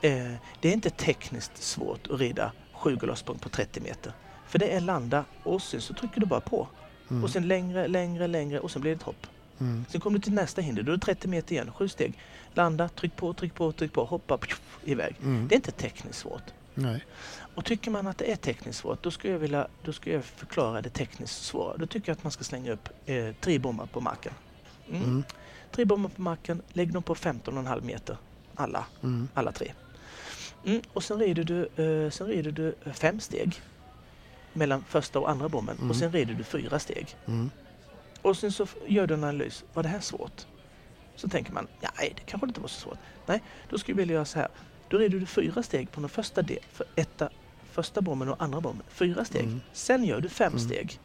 Speaker 1: Eh, det är inte tekniskt svårt att rida sju galoppsprång på 30 meter. För det är landa och sen så trycker du bara på.
Speaker 2: Mm.
Speaker 1: Och sen längre, längre, längre och sen blir det ett hopp.
Speaker 2: Mm.
Speaker 1: Sen kommer du till nästa hinder, då är det 30 meter igen, sju steg. Landa, tryck på, tryck på, tryck på, hoppa, pjuff, iväg.
Speaker 2: Mm.
Speaker 1: Det är inte tekniskt svårt.
Speaker 2: Nej.
Speaker 1: Och tycker man att det är tekniskt svårt, då ska jag, vilja, då ska jag förklara det tekniskt svåra. Då tycker jag att man ska slänga upp eh, tre bommar på marken. Mm.
Speaker 2: Mm.
Speaker 1: Tre bommar på marken, lägg dem på 15,5 meter. Alla,
Speaker 2: Mm.
Speaker 1: alla tre. Mm. Och sen rider, du, eh, sen rider du fem steg mellan första och andra bommen
Speaker 2: Mm.
Speaker 1: och sen rider du fyra steg.
Speaker 2: Mm.
Speaker 1: Och sen så gör du en analys. Var det här svårt? Så tänker man, nej det kanske inte var så svårt. Nej, då skulle jag vilja göra så här. Då rider du fyra steg på den första, del, för etta, första bommen och andra bommen. Fyra steg.
Speaker 2: Mm.
Speaker 1: Sen gör du fem
Speaker 2: Mm.
Speaker 1: steg.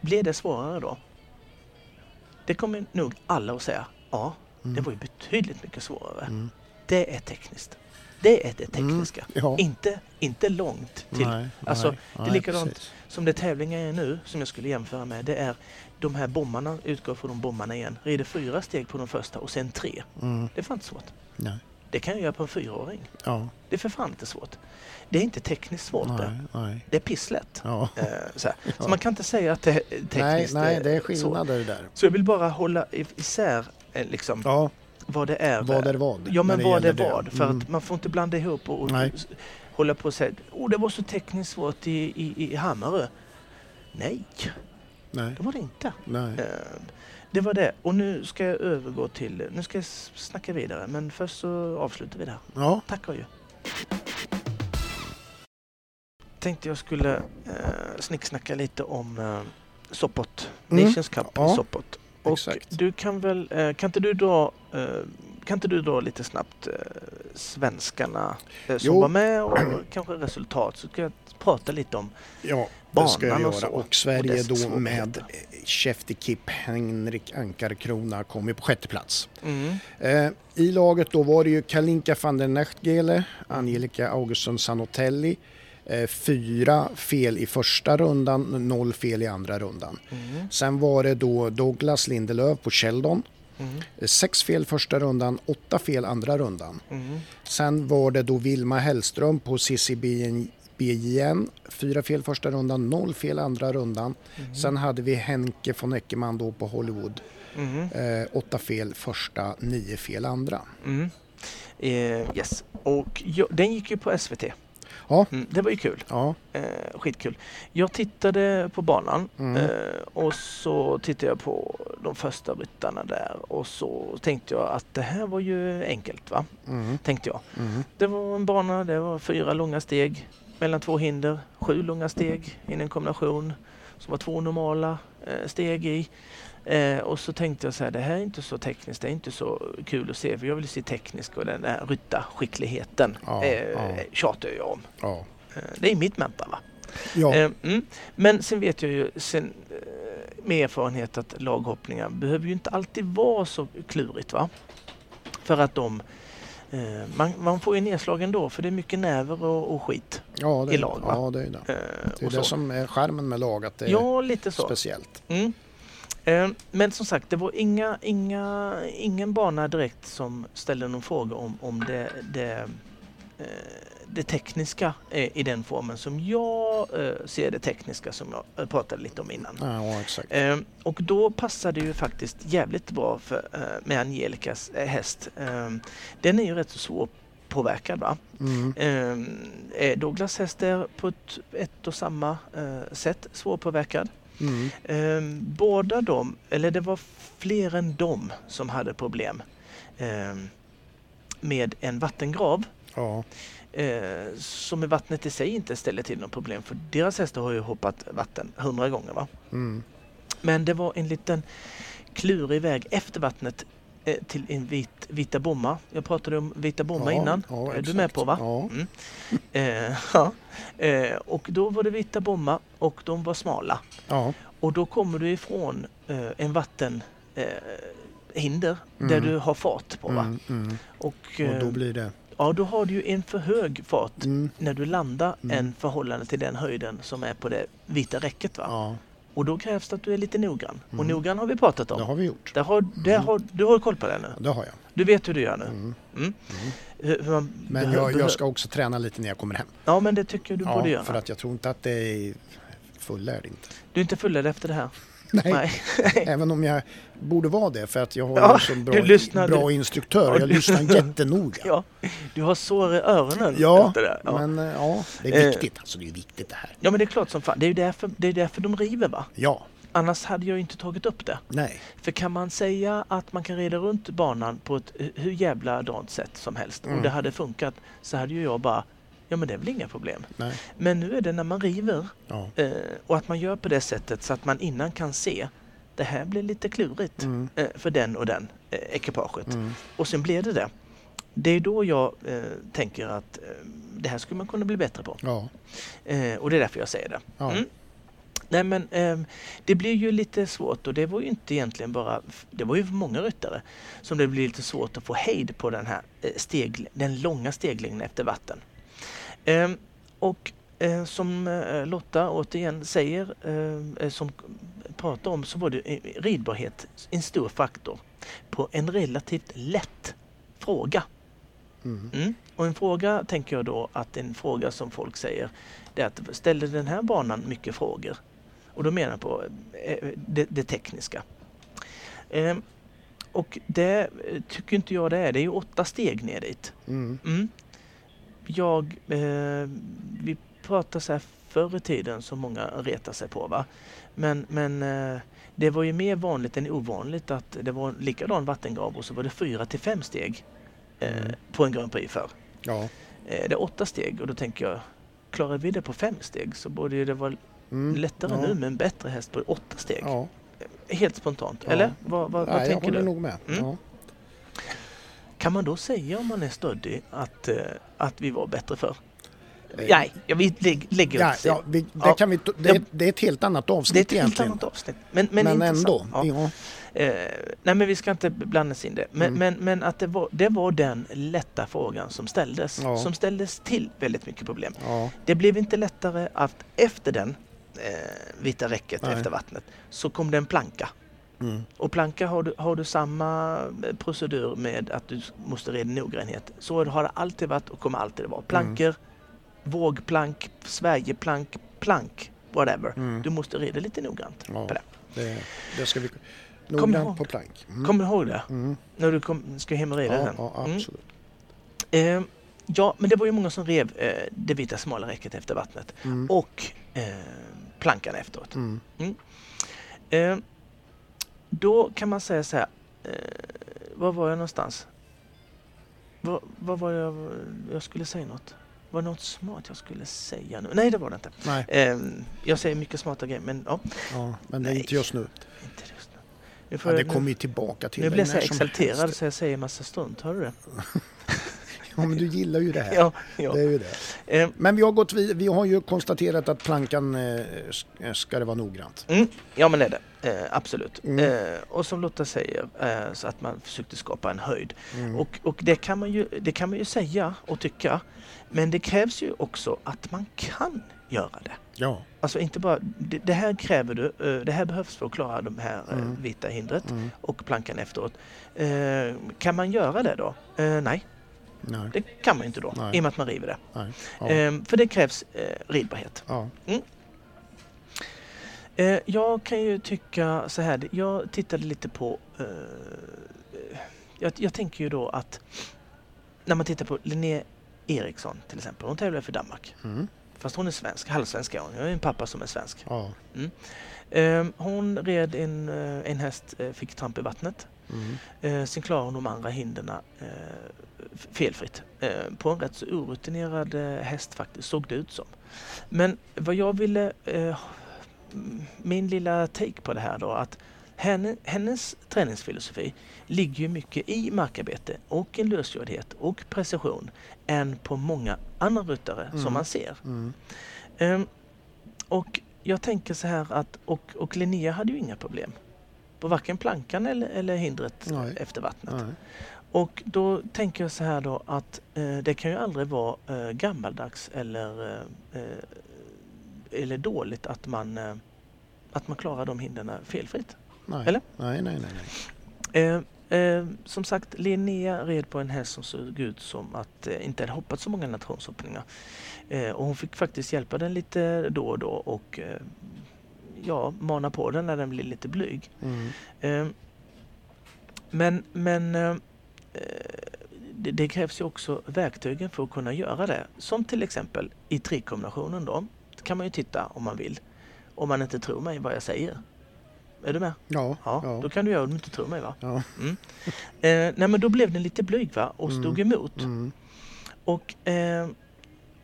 Speaker 1: Blir det svårare då? Det kommer nog alla att säga, ja, det
Speaker 2: Mm.
Speaker 1: var ju betydligt mycket svårare. Det är tekniskt. Det är det tekniska.
Speaker 2: Ja.
Speaker 1: Inte, inte långt till
Speaker 2: Nej,
Speaker 1: alltså,
Speaker 2: nej,
Speaker 1: det är
Speaker 2: nej,
Speaker 1: likadant.
Speaker 2: precis.
Speaker 1: som det tävlingar är nu, som jag skulle jämföra med, det är de här bommarna, utgår från de bommarna igen, rider fyra steg på de första och sen tre.
Speaker 2: Mm.
Speaker 1: Det är fan inte svårt.
Speaker 2: Nej.
Speaker 1: Det kan jag göra på en fyraåring.
Speaker 2: Ja.
Speaker 1: Det är för fan inte svårt. Det är inte tekniskt svårt det.
Speaker 2: Nej, nej.
Speaker 1: Det är pisslätt.
Speaker 2: Ja.
Speaker 1: Eh, så.
Speaker 2: Ja.
Speaker 1: så man kan inte säga att det är tekniskt
Speaker 2: Nej, nej, det är
Speaker 1: eh, så.
Speaker 2: skillnader där.
Speaker 1: Så jag vill bara hålla isär eh, liksom,
Speaker 2: Ja,
Speaker 1: vad det är.
Speaker 2: vad är vad?
Speaker 1: Ja men vad är vad. För
Speaker 2: Mm.
Speaker 1: att man får inte blanda ihop och, och hålla på och säga oh, det var så tekniskt svårt i, i, i Hammarö. Nej,
Speaker 2: Nej,
Speaker 1: det var det inte.
Speaker 2: nej.
Speaker 1: Eh, Det var det. Och nu ska jag övergå till, nu ska jag snacka vidare men först så avslutar vi det här.
Speaker 2: Ja,
Speaker 1: Tack och adjö. Tänkte jag skulle eh, snicksnacka lite om eh, Sopot,
Speaker 2: Mm.
Speaker 1: Nations Cup
Speaker 2: Ja,
Speaker 1: Sopot. Och
Speaker 2: exakt.
Speaker 1: du kan väl, eh, kan inte du dra eh, kan inte du dra lite snabbt eh, svenskarna som
Speaker 2: Jo.
Speaker 1: var med och kanske resultat så ska jag prata lite om
Speaker 2: Ja, det ska jag
Speaker 1: banan och
Speaker 2: göra.
Speaker 1: så.
Speaker 2: Och Sverige
Speaker 1: Och
Speaker 2: då med Shefty Kip Henrik Ankarkrona kom ju på sjätte plats.
Speaker 1: mm.
Speaker 2: I laget då var det ju Kalinka van der Nachtgele, Angelica Augustsson Sanotelli, fyra fel i första rundan, noll fel i andra rundan.
Speaker 1: Mm.
Speaker 2: Sen var det då Douglas Lindelöf på Sheldon,
Speaker 1: Mm.
Speaker 2: eh, sex fel första rundan, åtta fel andra rundan.
Speaker 1: Mm.
Speaker 2: Sen var det då Vilma Hellström på CCBJN, fyra fel första rundan, noll fel andra rundan.
Speaker 1: Mm.
Speaker 2: Sen hade vi Henke von Eckermann då på Hollywood,
Speaker 1: Mm.
Speaker 2: eh, åtta fel första, nio fel andra.
Speaker 1: Mm. Eh, yes. Och jag, den gick ju på SVT.
Speaker 2: Ja.
Speaker 1: Mm, det var ju kul.
Speaker 2: Ja,
Speaker 1: Eh, skitkul. Jag tittade på banan
Speaker 2: Mm.
Speaker 1: eh, och så tittade jag på de första ryttarna där och så tänkte jag att det här var ju enkelt va?
Speaker 2: mm,
Speaker 1: Tänkte jag.
Speaker 2: mm,
Speaker 1: Det var en bana, det var fyra långa steg mellan två hinder, sju långa steg i en kombination som var två normala eh, steg i. Eh, och så tänkte jag så här, det här är inte så tekniskt, det är inte så kul att se för jag vill se teknisk och den där ryttarskickligheten
Speaker 2: Ja,
Speaker 1: eh,
Speaker 2: ja.
Speaker 1: tjatar jag om.
Speaker 2: ja.
Speaker 1: Eh, det är mitt mental va?
Speaker 2: ja.
Speaker 1: Eh, mm. Men sen vet jag ju sen, eh, med erfarenhet att laghoppningar behöver ju inte alltid vara så klurigt. va? För att de, eh, man, man får ju nedslag ändå för det är mycket näver och, och skit.
Speaker 2: ja, det,
Speaker 1: i lag, va?
Speaker 2: ja, det är det.
Speaker 1: Eh,
Speaker 2: Det är det som är skärmen med lag, att det är
Speaker 1: Ja, lite så.
Speaker 2: speciellt.
Speaker 1: Mm. Eh, Men som sagt, det var inga, inga, ingen bana direkt som ställde någon fråga om, om det, det, eh, det tekniska i den formen som jag eh, ser det tekniska som jag eh, pratade lite om innan.
Speaker 2: Ja, exakt.
Speaker 1: Eh, och då passar det ju faktiskt jävligt bra för, med Angelicas häst. Eh, den är ju rätt så svårpåverkad va?
Speaker 2: Mm.
Speaker 1: Eh, eh, Douglas häst är på ett, ett och samma eh, sätt svårpåverkad.
Speaker 2: Mm.
Speaker 1: Eh, båda de, eller det var fler än de som hade problem eh, med en vattengrav
Speaker 2: Ja.
Speaker 1: eh, som i vattnet i sig inte ställer till något problem för deras hästar har ju hoppat vatten hundra gånger. Va?
Speaker 2: Mm.
Speaker 1: Men det var en liten klurig väg efter vattnet till en vit, vita bomma. Jag pratade om vita bomma
Speaker 2: Ja,
Speaker 1: innan.
Speaker 2: ja,
Speaker 1: är du med på va?
Speaker 2: Ja.
Speaker 1: Mm. Eh, ja. eh, och då var det vita bomma och de var smala.
Speaker 2: Ja.
Speaker 1: Och då kommer du ifrån eh, en vattenhinder eh, hinder där
Speaker 2: Mm.
Speaker 1: du har fart på. Va?
Speaker 2: Mm. Mm.
Speaker 1: Och,
Speaker 2: Och
Speaker 1: eh,
Speaker 2: då blir det...
Speaker 1: ja, då har du ju en för hög fart
Speaker 2: Mm.
Speaker 1: när du landar
Speaker 2: Mm.
Speaker 1: än förhållande till den höjden som är på det vita räcket. Va? Och då krävs det att du är lite noggrann. Och
Speaker 2: Mm.
Speaker 1: noggrann har vi pratat om.
Speaker 2: det har vi gjort.
Speaker 1: Där har, där har, du har koll på det nu.
Speaker 2: Ja, Det har jag.
Speaker 1: Du vet hur du gör nu.
Speaker 2: Mm.
Speaker 1: Mm.
Speaker 2: Mm.
Speaker 1: Man
Speaker 2: Men jag, jag ska också träna lite när jag kommer hem.
Speaker 1: Ja, men det tycker jag du borde
Speaker 2: Ja,
Speaker 1: göra.
Speaker 2: för att jag tror inte att det är fullärd inte.
Speaker 1: Du är inte fullärd efter det här?
Speaker 2: Nej, även om jag borde vara det för att jag har
Speaker 1: Ja,
Speaker 2: en bra,
Speaker 1: du lyssnade-
Speaker 2: bra instruktör.
Speaker 1: Ja,
Speaker 2: Jag
Speaker 1: du
Speaker 2: lyssnar
Speaker 1: lyssnade-
Speaker 2: jättenoga.
Speaker 1: Ja, du har sår i öronen
Speaker 2: Ja,
Speaker 1: det. Ja.
Speaker 2: men eh, ja, det är
Speaker 1: Eh.
Speaker 2: viktigt. Alltså det är viktigt det här.
Speaker 1: ja, men det är klart som fan. Det är ju därför, det är därför de river va?
Speaker 2: Ja,
Speaker 1: Annars hade jag inte tagit upp det.
Speaker 2: nej.
Speaker 1: För kan man säga att man kan rida runt banan på ett hu- hur jävla dant sätt som helst
Speaker 2: Mm.
Speaker 1: och det hade funkat så hade ju jag bara, ja men det är väl inga problem.
Speaker 2: nej.
Speaker 1: Men nu är det när man river
Speaker 2: Ja.
Speaker 1: eh, och att man gör på det sättet så att man innan kan se det här blir lite klurigt
Speaker 2: Mm.
Speaker 1: eh, för den och den eh, ekipaget.
Speaker 2: Mm.
Speaker 1: Och sen blir det det. Det är då jag eh, tänker att eh, det här skulle man kunna bli bättre på.
Speaker 2: Ja.
Speaker 1: Eh, och det är därför jag säger det.
Speaker 2: Ja.
Speaker 1: Mm. Nej men ehm, det blir ju lite svårt och det var ju inte egentligen bara, det var ju många ryttare som det blir lite svårt att få hejd på den här eh, steg, den långa steglingen efter vatten. Ehm, och eh, som eh, Lotta återigen säger, eh, som pratar om, så var det ridbarhet en stor faktor på en relativt lätt fråga.
Speaker 2: Mm.
Speaker 1: Mm. Och en fråga tänker jag då att en fråga som folk säger det är att ställer den här banan mycket frågor? Och då menar jag på det, det tekniska. Ehm, och det tycker inte jag det är. Det är ju åtta steg ner dit.
Speaker 2: Mm.
Speaker 1: Jag, eh, vi pratade så här förr i tiden som många retar sig på va. Men, men eh, det var ju mer vanligt än ovanligt att det var en likadan vattengrav och så var det fyra till fem steg eh,
Speaker 2: Mm.
Speaker 1: på en Grand Prix förr.
Speaker 2: Ja.
Speaker 1: Eh, det är åtta steg och då tänker jag klarar vi det på fem steg så borde det vara
Speaker 2: Mm.
Speaker 1: lättare
Speaker 2: ja.
Speaker 1: nu med en bättre häst på åtta steg.
Speaker 2: Ja.
Speaker 1: Helt spontant. Eller vad, vad, vad
Speaker 2: Nej, jag
Speaker 1: tänker
Speaker 2: håller
Speaker 1: du?
Speaker 2: nog med.
Speaker 1: Mm. Kan man då säga om man är stöddig att, eh, att vi var bättre för?
Speaker 2: Eh,
Speaker 1: Nej, jag vill lägg, lägga
Speaker 2: Ja, ja, vi, det,
Speaker 1: Ja.
Speaker 2: kan vi, det, är- det är ett helt annat
Speaker 1: Det är
Speaker 2: avsnitt
Speaker 1: ett helt
Speaker 2: egentligen.
Speaker 1: annat avsnitt. Men, men,
Speaker 2: Men, ändå.
Speaker 1: Ja.
Speaker 2: Ja.
Speaker 1: Eh, nej men vi ska inte blanda in det. Men,
Speaker 2: Mm.
Speaker 1: men, men att det var, det var den lätta frågan som ställdes.
Speaker 2: Ja.
Speaker 1: Som ställdes till väldigt mycket problem. Det blev inte lättare att efter den eh, vita räcket
Speaker 2: Nej.
Speaker 1: efter vattnet så kom det en planka.
Speaker 2: Mm.
Speaker 1: Och planka har du, har du samma eh, procedur med att du måste reda noggrannhet. Så har det alltid varit och kommer alltid att vara. Plankor, vågplank, Sverigeplank, plank, whatever.
Speaker 2: Mm.
Speaker 1: Du måste reda lite noggrant
Speaker 2: Ja.
Speaker 1: på det.
Speaker 2: Det, det ska vi...
Speaker 1: ihåg.
Speaker 2: Noggrant på plank. Mm.
Speaker 1: Kommer du ihåg det?
Speaker 2: Mm.
Speaker 1: När du kom, ska hem och rida
Speaker 2: Ja,
Speaker 1: sen?
Speaker 2: ja,
Speaker 1: Mm.
Speaker 2: absolut.
Speaker 1: Eh, ja, men det var ju många som rev eh, det vita smala räcket efter vattnet.
Speaker 2: Mm.
Speaker 1: Och eh, plankan efteråt. Eh, då kan man säga så här. Eh, var var jag någonstans? Vad vad var jag? Jag skulle säga något. Var det något smart jag skulle säga nu? Nej, det var det inte.
Speaker 2: Nej,
Speaker 1: Eh, jag säger mycket smarta grejer, men ja,
Speaker 2: ja, men det är inte just nu.
Speaker 1: inte just nu. Nu, får
Speaker 2: Ja, det
Speaker 1: jag,
Speaker 2: kommer ju tillbaka till
Speaker 1: nu blir jag så exalterad
Speaker 2: helst.
Speaker 1: så jag säger massa strunt. Hör du det?
Speaker 2: Ja, men du gillar ju det här.
Speaker 1: Ja, ja.
Speaker 2: Det är ju det.
Speaker 1: Eh,
Speaker 2: Men vi har, gått vid, vi har ju konstaterat att plankan eh, sk- ska det vara noggrant.
Speaker 1: Mm, ja men det är det. Eh, absolut.
Speaker 2: Mm.
Speaker 1: Eh, och som Lotta säger, eh, så att man försökte skapa en höjd.
Speaker 2: Mm.
Speaker 1: Och, och det, kan man ju, det kan man ju säga och tycka. Men det krävs ju också att man kan göra det.
Speaker 2: Ja.
Speaker 1: Alltså inte bara, det, det här kräver du, eh, det här behövs för att klara de här eh,
Speaker 2: Mm.
Speaker 1: vita hindret
Speaker 2: Mm.
Speaker 1: och plankan efteråt. Eh, kan man göra det då? Nej,
Speaker 2: Nej.
Speaker 1: det kan man inte då
Speaker 2: Nej.
Speaker 1: i och med att man river det.
Speaker 2: Nej. Ja.
Speaker 1: För det krävs ridbarhet.
Speaker 2: ja.
Speaker 1: Eh, jag kan ju tycka så här, jag tittade lite på, eh, jag, jag tänker ju då att när man tittar på Linné Eriksson till exempel, hon tävlar för Danmark.
Speaker 2: Mm.
Speaker 1: Fast hon är svensk, halvsvensk är hon. Jag har en pappa som är svensk.
Speaker 2: Ja.
Speaker 1: Eh, hon red en, eh, en häst, eh, fick tramp i vattnet.
Speaker 2: Mm.
Speaker 1: Eh, sen klarade hon de andra hindren eh, felfritt. Eh, på en rätt så orutinerad eh, häst faktiskt, såg det ut som. Men vad jag ville, min lilla take på det här då, att henne, hennes träningsfilosofi ligger ju mycket i markarbete och en lösgjordhet och precision än på många andra ryttare
Speaker 2: Mm.
Speaker 1: som man ser.
Speaker 2: Mm.
Speaker 1: Ehm, och jag tänker så här att, och, och Linnea hade ju inga problem på varken plankan eller, eller hindret
Speaker 2: Nej.
Speaker 1: efter vattnet.
Speaker 2: Nej.
Speaker 1: Och då tänker jag så här då att eh, det kan ju aldrig vara eh, gammaldags eller, eh, eh, eller dåligt att man, eh, att man klarar de hindren felfritt.
Speaker 2: Nej.
Speaker 1: Eller?
Speaker 2: Nej, nej, nej. nej.
Speaker 1: Eh, eh, som sagt, Linnea red på en häst som såg ut som att eh, inte hade hoppat så många nationshoppningar. Eh, och hon fick faktiskt hjälpa den lite då och då och eh, ja, mana på den när den blir lite blyg.
Speaker 2: Mm.
Speaker 1: Eh, men men det, det krävs ju också verktygen för att kunna göra det. Som till exempel i trickkombinationen då. Kan man ju titta om man vill. Om man inte tror mig vad jag säger. Är du med?
Speaker 2: Ja.
Speaker 1: Ja,
Speaker 2: Ja.
Speaker 1: då kan du göra om du inte tror mig va?
Speaker 2: Ja.
Speaker 1: Mm. Eh, nej men då blev den lite blyg va? och stod emot.
Speaker 2: Mm.
Speaker 1: Och, eh,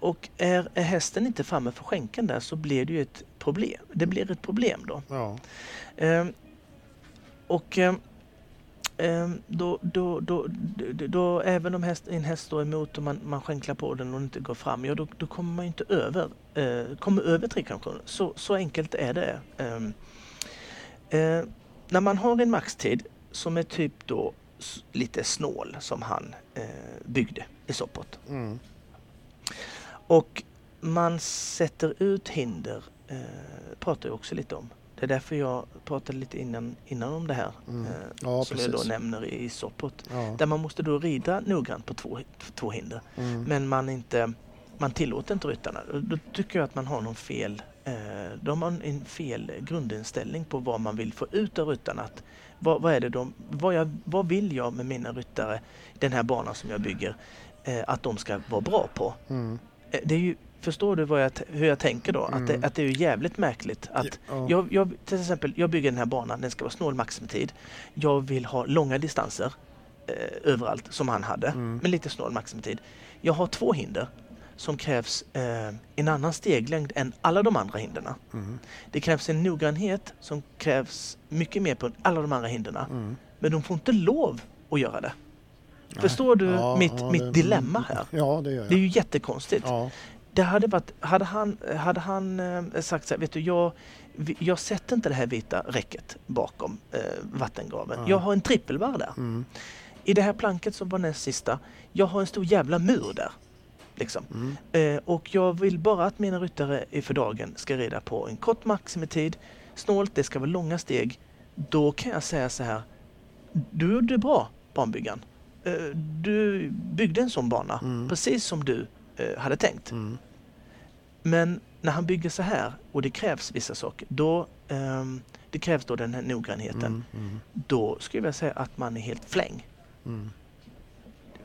Speaker 1: och är, är hästen inte framme för skänken där så blir det ju ett problem. Det blir ett problem då.
Speaker 2: Ja.
Speaker 1: Eh, och eh, då, då, då, då, då, även om häst, en häst står emot och man, man skänklar på den och inte går fram, ja då, då kommer man inte över, eh, kommer över trickfunktionen. Så, så enkelt är det. Eh, eh, när man har en maxtid som är typ då lite snål som han eh, byggde i Sopot
Speaker 2: Mm.
Speaker 1: och man sätter ut hinder, eh, pratar jag också lite om. Det är därför jag pratade lite innan, innan om det här.
Speaker 2: Mm.
Speaker 1: Eh,
Speaker 2: Ja,
Speaker 1: som jag då
Speaker 2: precis.
Speaker 1: nämner i Sopot.
Speaker 2: Ja.
Speaker 1: Där man måste då rida noggrant på två, två hinder.
Speaker 2: Mm.
Speaker 1: Men man, inte, man tillåter inte ryttarna. Då- tycker jag att man har någon fel, eh, då har man en fel grundinställning på vad man vill få ut av ryttarna. Att, vad, vad, är det de, vad, jag, vad vill jag med mina ryttare, den här banan som jag bygger, eh, att de ska vara bra på?
Speaker 2: Mm.
Speaker 1: Det är ju, förstår du jag, hur jag tänker då? Att,
Speaker 2: Mm.
Speaker 1: det, att det är ju jävligt märkligt att
Speaker 2: Ja.
Speaker 1: jag, jag, till exempel, jag bygger den här banan, den ska vara snål maximitid. Jag vill ha långa distanser eh, överallt som han hade,
Speaker 2: Mm.
Speaker 1: men lite snål maximitid. Jag har två hinder som krävs eh, en annan steglängd än alla de andra hindren.
Speaker 2: Mm.
Speaker 1: Det krävs en noggrannhet som krävs mycket mer på alla de andra hindren.
Speaker 2: Mm.
Speaker 1: Men de får inte lov att göra det.
Speaker 2: Nej.
Speaker 1: Förstår du
Speaker 2: Ja,
Speaker 1: mitt,
Speaker 2: ja,
Speaker 1: mitt
Speaker 2: det-
Speaker 1: dilemma här?
Speaker 2: Ja, det.
Speaker 1: Det är ju jättekonstigt.
Speaker 2: Ja.
Speaker 1: Det hade varit, hade han, hade han eh, sagt så här, vet du, jag, jag sätter inte det här vita räcket bakom eh, vattengraven.
Speaker 2: Ja.
Speaker 1: Jag har en trippelbarr där.
Speaker 2: Mm.
Speaker 1: I det här planket som var näst sista, jag har en stor jävla mur där. Liksom.
Speaker 2: Mm.
Speaker 1: Eh, och jag vill bara att mina ryttare i för dagen ska rida på en kort maximitid, snålt, det ska vara långa steg. Då kan jag säga så här, du gjorde bra banbyggaren. Eh, du byggde en sån bana,
Speaker 2: Mm.
Speaker 1: precis som du hade tänkt.
Speaker 2: Mm.
Speaker 1: Men när han bygger så här och det krävs vissa saker, då ehm, det krävs då den här noggrannheten.
Speaker 2: Mm. Mm.
Speaker 1: Då skulle jag säga att man är helt fläng.
Speaker 2: Mm.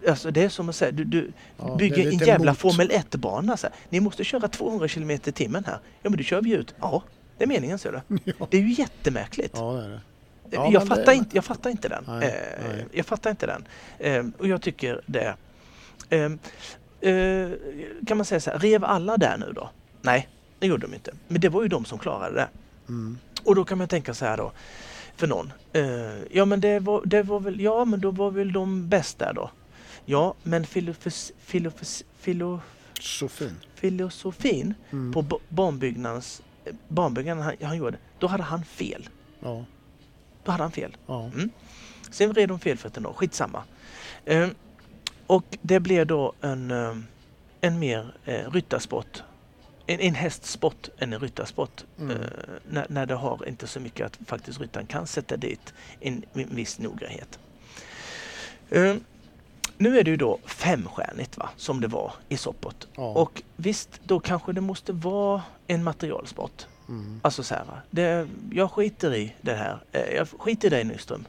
Speaker 1: Alltså det är som att säga, du, du
Speaker 2: Ja,
Speaker 1: bygger en jävla
Speaker 2: mot-
Speaker 1: Formel 1-bana. Så här. Ni måste köra 200 km i timmen här. Ja men då kör vi ut. Ja, det är meningen ser du.
Speaker 2: Ja.
Speaker 1: Det är ju jättemärkligt.
Speaker 2: ja, det det. Ja,
Speaker 1: jag, fattar
Speaker 2: det-
Speaker 1: inte, jag fattar inte den.
Speaker 2: Nej,
Speaker 1: eh,
Speaker 2: nej.
Speaker 1: Jag fattar inte den. Eh, och jag tycker det. Eh, eh, kan man säga så här, rev alla där nu då? Nej, det gjorde de inte. Men det var ju de som klarade det.
Speaker 2: Mm.
Speaker 1: Och då kan man tänka så här då, för någon. Eh, ja men det var, det var väl, ja men då var väl de bäst där då. Ja, men filofis, filofis, filo,
Speaker 2: Så fin.
Speaker 1: filosofin
Speaker 2: Mm.
Speaker 1: på ba- banbyggnadens, eh, banbyggaren han, han gjorde, då hade han fel.
Speaker 2: Ja.
Speaker 1: Då hade han fel.
Speaker 2: Ja.
Speaker 1: Sen red de felfötter då, skitsamma. Eh, och det blev då en, eh, en mer eh, ryttarsport en, en hästsport än en ryttarsport.
Speaker 2: Mm.
Speaker 1: Eh, när, när det har inte så mycket att faktiskt ryttaren kan sätta dit en, en viss noggrannhet. Eh, nu är det ju då femstjärnigt va, som det var i Sopot.
Speaker 2: Ja.
Speaker 1: Och visst, då kanske det måste vara en materialsport.
Speaker 2: Mm.
Speaker 1: Alltså så här, det, jag skiter i det här. Eh, Jag skiter i dig Nyström,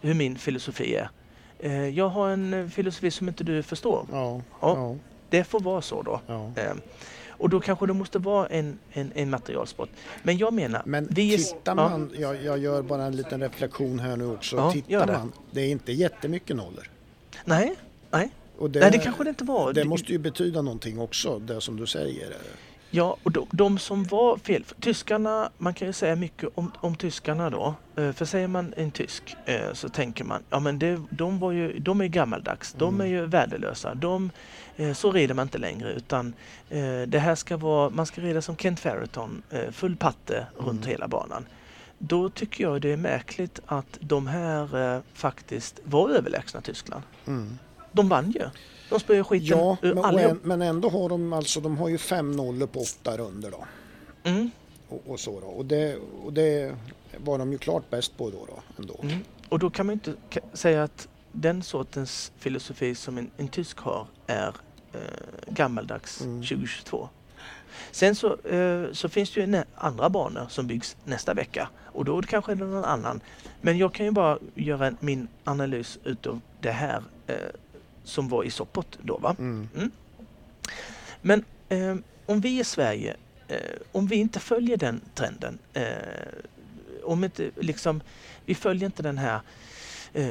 Speaker 1: hur min filosofi är. Eh, Jag har en eh, filosofi som inte du förstår.
Speaker 2: Ja.
Speaker 1: Ja.
Speaker 2: Ja.
Speaker 1: Det får vara så då.
Speaker 2: Ja.
Speaker 1: Eh, Och då kanske det måste vara en, en, en materialsport. Men jag menar,
Speaker 2: Men
Speaker 1: vi
Speaker 2: tittar
Speaker 1: ja.
Speaker 2: man, jag, jag gör bara en liten reflektion här nu också.
Speaker 1: Ja,
Speaker 2: tittar
Speaker 1: det.
Speaker 2: man, det är inte jättemycket nollor.
Speaker 1: Nej, nej.
Speaker 2: Och det,
Speaker 1: nej, det kanske det inte var.
Speaker 2: det måste ju betyda någonting också, det som du säger.
Speaker 1: Ja, och de, de som var fel, för tyskarna, man kan ju säga mycket om, om tyskarna då. Eh, För säger man en tysk eh, så tänker man, ja men det, de, var ju, de är gammaldags, de
Speaker 2: Mm.
Speaker 1: är ju värdelösa. De, eh, så rider man inte längre utan det här ska vara, man ska rida som Kent Ferreton, eh, full patte runt
Speaker 2: Mm.
Speaker 1: hela banan. Då tycker jag det är märkligt att de här faktiskt var överlägsna Tyskland.
Speaker 2: Mm.
Speaker 1: De vann ju. De spöade skiten
Speaker 2: Ja, men,
Speaker 1: allihop.
Speaker 2: en, men ändå har de alltså, de har ju fem nollor på åtta runder då.
Speaker 1: Mm.
Speaker 2: Och, och så då. Och det, och det var de ju klart bäst på då, då ändå.
Speaker 1: Mm. Och då kan man ju inte säga att den sortens filosofi som en, en tysk har är eh, gammaldags
Speaker 2: Mm.
Speaker 1: 2022. Sen så, eh, så finns det ju andra banor som byggs nästa vecka och då kanske är det någon annan. Men jag kan ju bara göra min analys utav det här eh, som var i Sopot då va.
Speaker 2: Mm.
Speaker 1: Men eh, om vi i Sverige, eh, om vi inte följer den trenden, eh, om inte liksom, vi följer inte den här eh,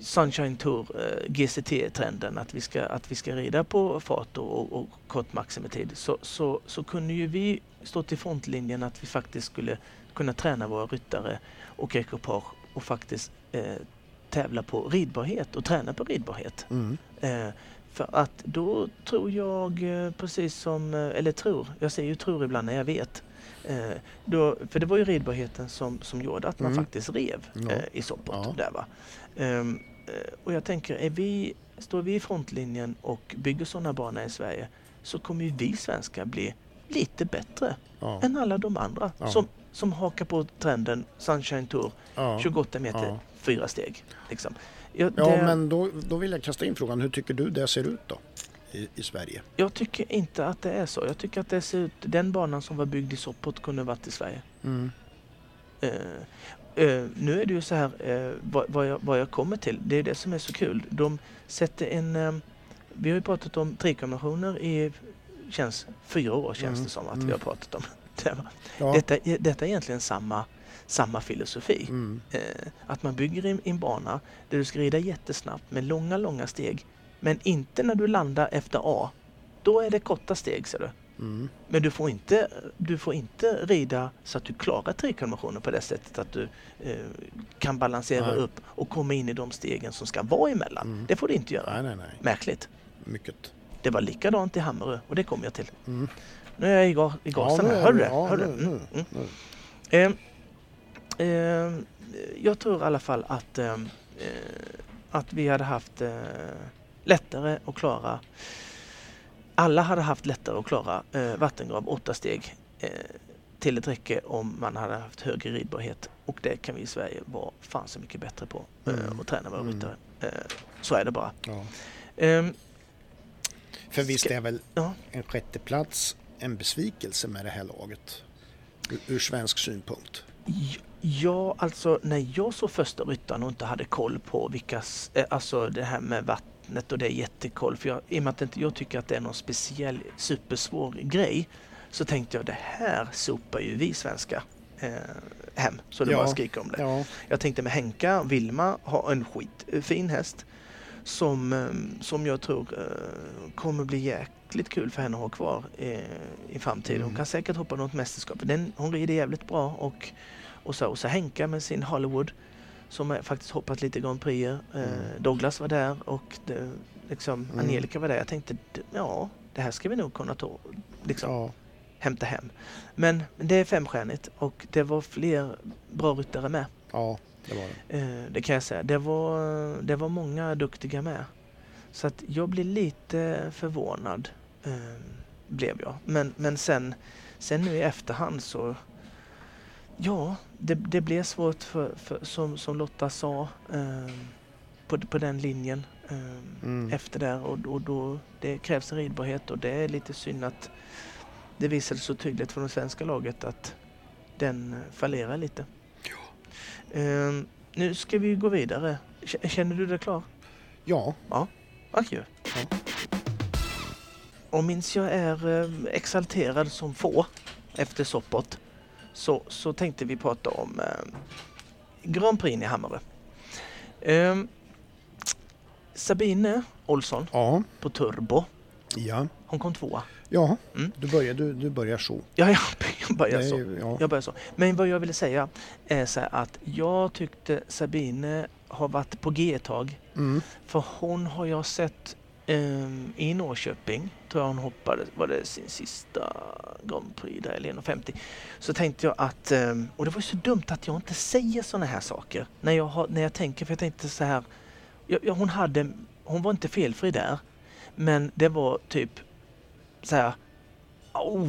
Speaker 1: Sunshine Tour, eh, GCT-trenden, att vi, ska, att vi ska rida på fart och, och, och kort maximitid, så, så, så kunde ju vi stå till frontlinjen att vi faktiskt skulle kunna träna våra ryttare och ekipage och faktiskt eh, tävla på ridbarhet och träna på ridbarhet.
Speaker 2: Mm.
Speaker 1: Eh, för att då tror jag, eh, precis som, eh, eller tror, jag säger ju tror ibland när jag vet. Eh, då, för det var ju ridbarheten som, som gjorde att man
Speaker 2: Mm.
Speaker 1: faktiskt rev
Speaker 2: Ja.
Speaker 1: eh, i Sopot.
Speaker 2: Ja.
Speaker 1: Där, va? Ehm, eh, och jag tänker, är vi, står vi i frontlinjen och bygger sådana banor i Sverige så kommer ju vi svenskar bli lite bättre
Speaker 2: Ja.
Speaker 1: än alla de andra som, som hakar på trenden Sunshine Tour,
Speaker 2: Ja.
Speaker 1: 28 meter. Fyra steg. Liksom.
Speaker 2: Ja,
Speaker 1: det-
Speaker 2: men då, då vill jag kasta in frågan, hur tycker du det ser ut då i, i Sverige?
Speaker 1: Jag tycker inte att det är så. Jag tycker att det ser ut, den banan som var byggd i Sopot kunde varit i Sverige.
Speaker 2: Mm.
Speaker 1: Eh, eh, nu är det ju så här, eh, vad, vad, jag, vad jag kommer till, det är det som är så kul. De sätter en, vi har ju pratat om trikombinationer i, känns fyra år känns
Speaker 2: Mm,
Speaker 1: det som att
Speaker 2: mm.
Speaker 1: vi har pratat om. Det
Speaker 2: Ja.
Speaker 1: Detta, detta är egentligen samma, samma filosofi.
Speaker 2: Mm.
Speaker 1: Eh, att man bygger en, en bana där du ska rida jättesnabbt med långa, långa steg. Men inte när du landar efter A. Då är det korta steg ser du.
Speaker 2: Mm.
Speaker 1: Men du får inte, du får inte rida så att du klarar trikonventionen på det sättet att du eh, kan balansera
Speaker 2: Nej.
Speaker 1: upp och komma in i de stegen som ska vara emellan.
Speaker 2: Mm.
Speaker 1: Det får du inte göra.
Speaker 2: Nej, nej, nej.
Speaker 1: Märkligt.
Speaker 2: Mycket.
Speaker 1: Det var likadant i Hammarö och det kommer jag till.
Speaker 2: Mm.
Speaker 1: Nu är jag i, ga- i gasen
Speaker 2: nu är
Speaker 1: Hör du
Speaker 2: du-
Speaker 1: det?
Speaker 2: ja,
Speaker 1: Hör du
Speaker 2: nu-
Speaker 1: det? Mm,
Speaker 2: nu-
Speaker 1: mm.
Speaker 2: nu.
Speaker 1: Eh, jag tror i alla fall att, eh, eh, att vi hade haft eh, lättare att klara alla hade haft lättare att klara eh, vattengrav åtta steg eh, till ett räcke om man hade haft högre ridbarhet. Och det kan vi i Sverige vara fan så mycket bättre på
Speaker 2: Mm.
Speaker 1: och träna våra
Speaker 2: Mm.
Speaker 1: ryttare. Så är det bara.
Speaker 2: Ja.
Speaker 1: Ehm,
Speaker 2: För visst är väl
Speaker 1: ja.
Speaker 2: en sjätteplats en besvikelse med det här laget? Ur, ur svensk synpunkt.
Speaker 1: Ja, alltså när jag såg första ryttaren och inte hade koll på vilka, eh, alltså det här med vattnet och det är jättekoll. För jag, i och med att inte jag tycker att det är någon speciell supersvår grej så tänkte jag det här sopar ju vi svenskar eh, hem. Så det
Speaker 2: Ja.
Speaker 1: bara skriker om det.
Speaker 2: Ja,
Speaker 1: Jag tänkte med Henka, Vilma har en skitfin häst som, eh, som jag tror eh, kommer bli jäkligt kul för henne att ha kvar eh, i framtiden. Hon
Speaker 2: Mm.
Speaker 1: kan säkert hoppa något mästerskap. Den, hon rider jävligt bra och, och, så, och så Henka med sin Hollywood som faktiskt hoppat lite Grand Prix. Eh,
Speaker 2: Mm.
Speaker 1: Douglas var där och det, liksom,
Speaker 2: Mm.
Speaker 1: Angelica var där. Jag tänkte ja, det här ska vi nog kunna ta, liksom,
Speaker 2: ja.
Speaker 1: hämta hem. Men det är femstjärnigt och det var fler bra ryttare med.
Speaker 2: ja, det var det.
Speaker 1: Eh, det kan jag säga. Det var, det var många duktiga med. Så att jag blir lite förvånad. Eh, blev jag. Men, men sen, sen nu i efterhand så Ja, det, det blev svårt för, för, som, som Lotta sa eh, på, på den linjen eh,
Speaker 2: Mm.
Speaker 1: efter där och, och då det krävs en ridbarhet och det är lite synd att det visade så tydligt från det svenska laget att den eh, fallerar lite. Eh, nu ska vi gå vidare. Känner du dig klar?
Speaker 2: Ja,
Speaker 1: Adjö.
Speaker 2: Ja.
Speaker 1: Och minns jag är eh, exalterad som få efter Soppot så, så tänkte vi prata om eh, Grand Prix i Hammarö. Eh, Sabine Olsson
Speaker 2: ja,
Speaker 1: på Turbo,
Speaker 2: ja.
Speaker 1: hon kom tvåa.
Speaker 2: Ja,
Speaker 1: Mm.
Speaker 2: du, börjar, du, du börjar så.
Speaker 1: Ja, jag, börjar så.
Speaker 2: ju- ja.
Speaker 1: Jag börjar så. Men vad jag ville säga är så här att jag tyckte Sabine har varit på G ett tag.
Speaker 2: Mm.
Speaker 1: För hon har jag sett ehm, i Norrköping, tror jag hon hoppade, var det sin sista Grand Prix där, eller 1,50. Så tänkte jag att, ehm, och det var ju så dumt att jag inte säger sådana här saker när jag, har, när jag tänker, för jag tänkte så här, ja, ja, hon hade, hon var inte felfri där, men det var typ så här, oh,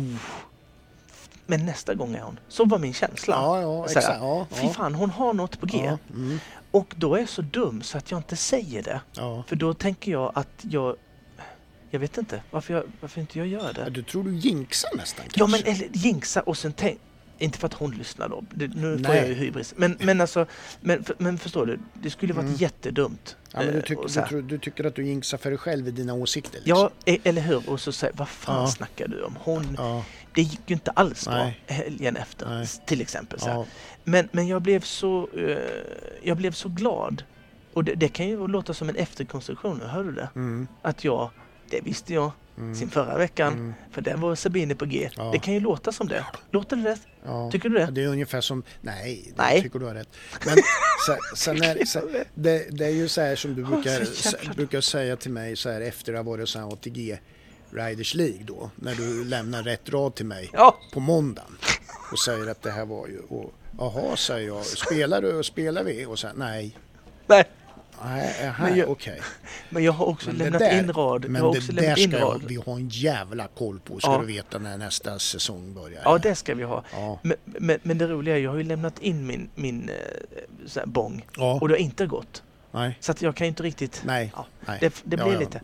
Speaker 1: men nästa gång är hon. Så var min känsla.
Speaker 2: Ja, ja, exakt. Ja,
Speaker 1: Fy fan, hon har något på G.
Speaker 2: Mm,
Speaker 1: Och då är jag så dum så att jag inte säger det.
Speaker 2: ja.
Speaker 1: För då tänker jag att jag... Jag vet inte varför, jag, varför inte jag gör
Speaker 2: Ja,
Speaker 1: det.
Speaker 2: Du tror du jinxar nästan
Speaker 1: Ja
Speaker 2: kanske?
Speaker 1: men eller jinxa och sen tänk... Inte för att hon lyssnar då. Det, nu får
Speaker 2: Nej.
Speaker 1: jag ju hybris. Men, men alltså... Men, men förstår du? Det skulle varit
Speaker 2: Mm.
Speaker 1: jättedumt.
Speaker 2: Ja, men du,
Speaker 1: eh,
Speaker 2: tyck, du, tror- du tycker att du jinxar för dig själv i dina åsikter? Liksom.
Speaker 1: Ja, e- eller hur? Och så säger vad fan
Speaker 2: Ja.
Speaker 1: snackar du om? Hon,
Speaker 2: Ja,
Speaker 1: det gick ju inte alls bra
Speaker 2: Nej.
Speaker 1: helgen efter,
Speaker 2: Nej.
Speaker 1: till exempel. Så
Speaker 2: ja,
Speaker 1: Men, men jag, blev så, eh, jag blev så glad. Och det, det kan ju låta som en efterkonstruktion, hör du det?
Speaker 2: mm,
Speaker 1: Att jag, det visste jag
Speaker 2: mm,
Speaker 1: sin förra veckan,
Speaker 2: mm,
Speaker 1: för där var Sabine på G.
Speaker 2: Ja.
Speaker 1: Det kan ju låta som det. Låter det rätt?
Speaker 2: ja.
Speaker 1: Tycker du det?
Speaker 2: Det är ungefär som, nej, det
Speaker 1: Nej.
Speaker 2: tycker du har rätt. Men sen, sen är, sen, det, det är ju så här som du brukar, s- brukar säga till mig så här efter att ha varit så här ATG Riders League då, när du lämnar rätt rad till mig
Speaker 1: Ja,
Speaker 2: på måndagen och säger att det här var ju, och jaha säger jag, spelar du och spelar vi? Och här, nej,
Speaker 1: nej.
Speaker 2: Nej,
Speaker 1: Men jag-
Speaker 2: okej.
Speaker 1: Men jag har också
Speaker 2: Men
Speaker 1: lämnat
Speaker 2: där-
Speaker 1: in rad.
Speaker 2: Men
Speaker 1: jag
Speaker 2: det där ska
Speaker 1: rad.
Speaker 2: vi ha en jävla koll på ska
Speaker 1: Ja.
Speaker 2: du veta när nästa säsong börjar.
Speaker 1: Ja, det ska vi ha.
Speaker 2: ja.
Speaker 1: Men, men, men det roliga är, jag har ju lämnat in min, min eh, så här bång
Speaker 2: ja.
Speaker 1: och det har inte gått.
Speaker 2: nej,
Speaker 1: Så att jag kan inte riktigt...
Speaker 2: nej,
Speaker 1: Ja,
Speaker 2: nej.
Speaker 1: det, det blir lite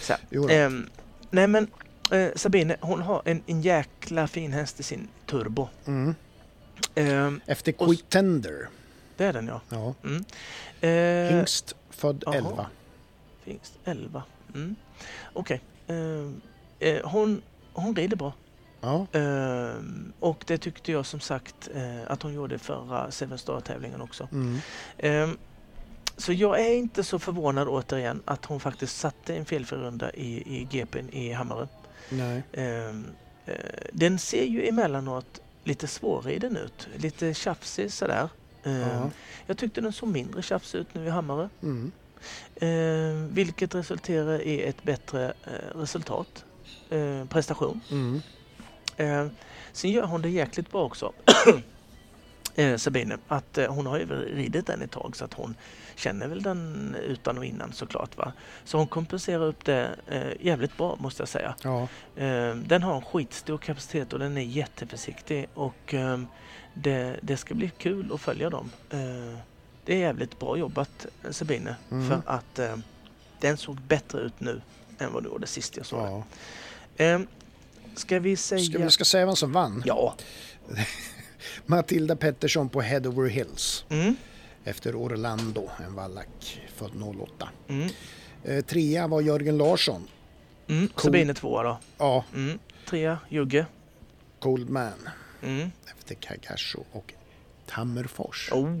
Speaker 1: så. Ehm, nej men eh, Sabine, hon har en, en jäkla fin häst i sin turbo.
Speaker 2: Mm.
Speaker 1: Ehm,
Speaker 2: Efter Quick Tender,
Speaker 1: det är den ja.
Speaker 2: ja.
Speaker 1: Mm. Eh,
Speaker 2: Hingst, född
Speaker 1: jaha.
Speaker 2: 11.
Speaker 1: Finns 11. Mm. Okej. Ehm, eh, hon, hon rider bra.
Speaker 2: Ja,
Speaker 1: Ehm, och det tyckte jag som sagt eh, att hon gjorde förra Seven Star-tävlingen också.
Speaker 2: mm.
Speaker 1: Ehm, så jag är inte så förvånad återigen att hon faktiskt satte en felfri runda i, i GPn i Hammarö.
Speaker 2: nej.
Speaker 1: Eh, den ser ju emellanåt lite svårriden ut, lite tjafsig sådär. Ehm,
Speaker 2: Ja.
Speaker 1: Jag tyckte den såg mindre tjafsig ut nu i Hammarö.
Speaker 2: Mm.
Speaker 1: Ehm, vilket resulterar i ett bättre eh, resultat, eh, prestation.
Speaker 2: Mm.
Speaker 1: Eh, sen gör hon det jäkligt bra också. Eh, Sabine, att eh, hon har ju ridit den ett tag så att hon känner väl den utan och innan såklart. Va? Så hon kompenserar upp det eh, jävligt bra måste jag säga.
Speaker 2: Ja,
Speaker 1: Eh, den har en skitstor kapacitet och den är jätteförsiktig och eh, det, det ska bli kul att följa dem. Eh, det är jävligt bra jobbat Sabine
Speaker 2: Mm.
Speaker 1: för att den såg bättre ut nu än vad det gjorde sist jag såg
Speaker 2: ja.
Speaker 1: den. Ska vi säga...
Speaker 2: Ska vi ska säga vem som vann?
Speaker 1: Ja.
Speaker 2: Matilda Pettersson på Head Over Hills.
Speaker 1: Mm.
Speaker 2: Efter Orlando, en vallack, född 08.
Speaker 1: Mm.
Speaker 2: Eh, trea var Jörgen Larsson.
Speaker 1: Mm.
Speaker 2: Cool.
Speaker 1: Sabine tvåa då.
Speaker 2: Ja,
Speaker 1: Mm. Trea, Jugge.
Speaker 2: Cold Man.
Speaker 1: Mm.
Speaker 2: Efter Kagashi och Tammerfors.
Speaker 1: Oh,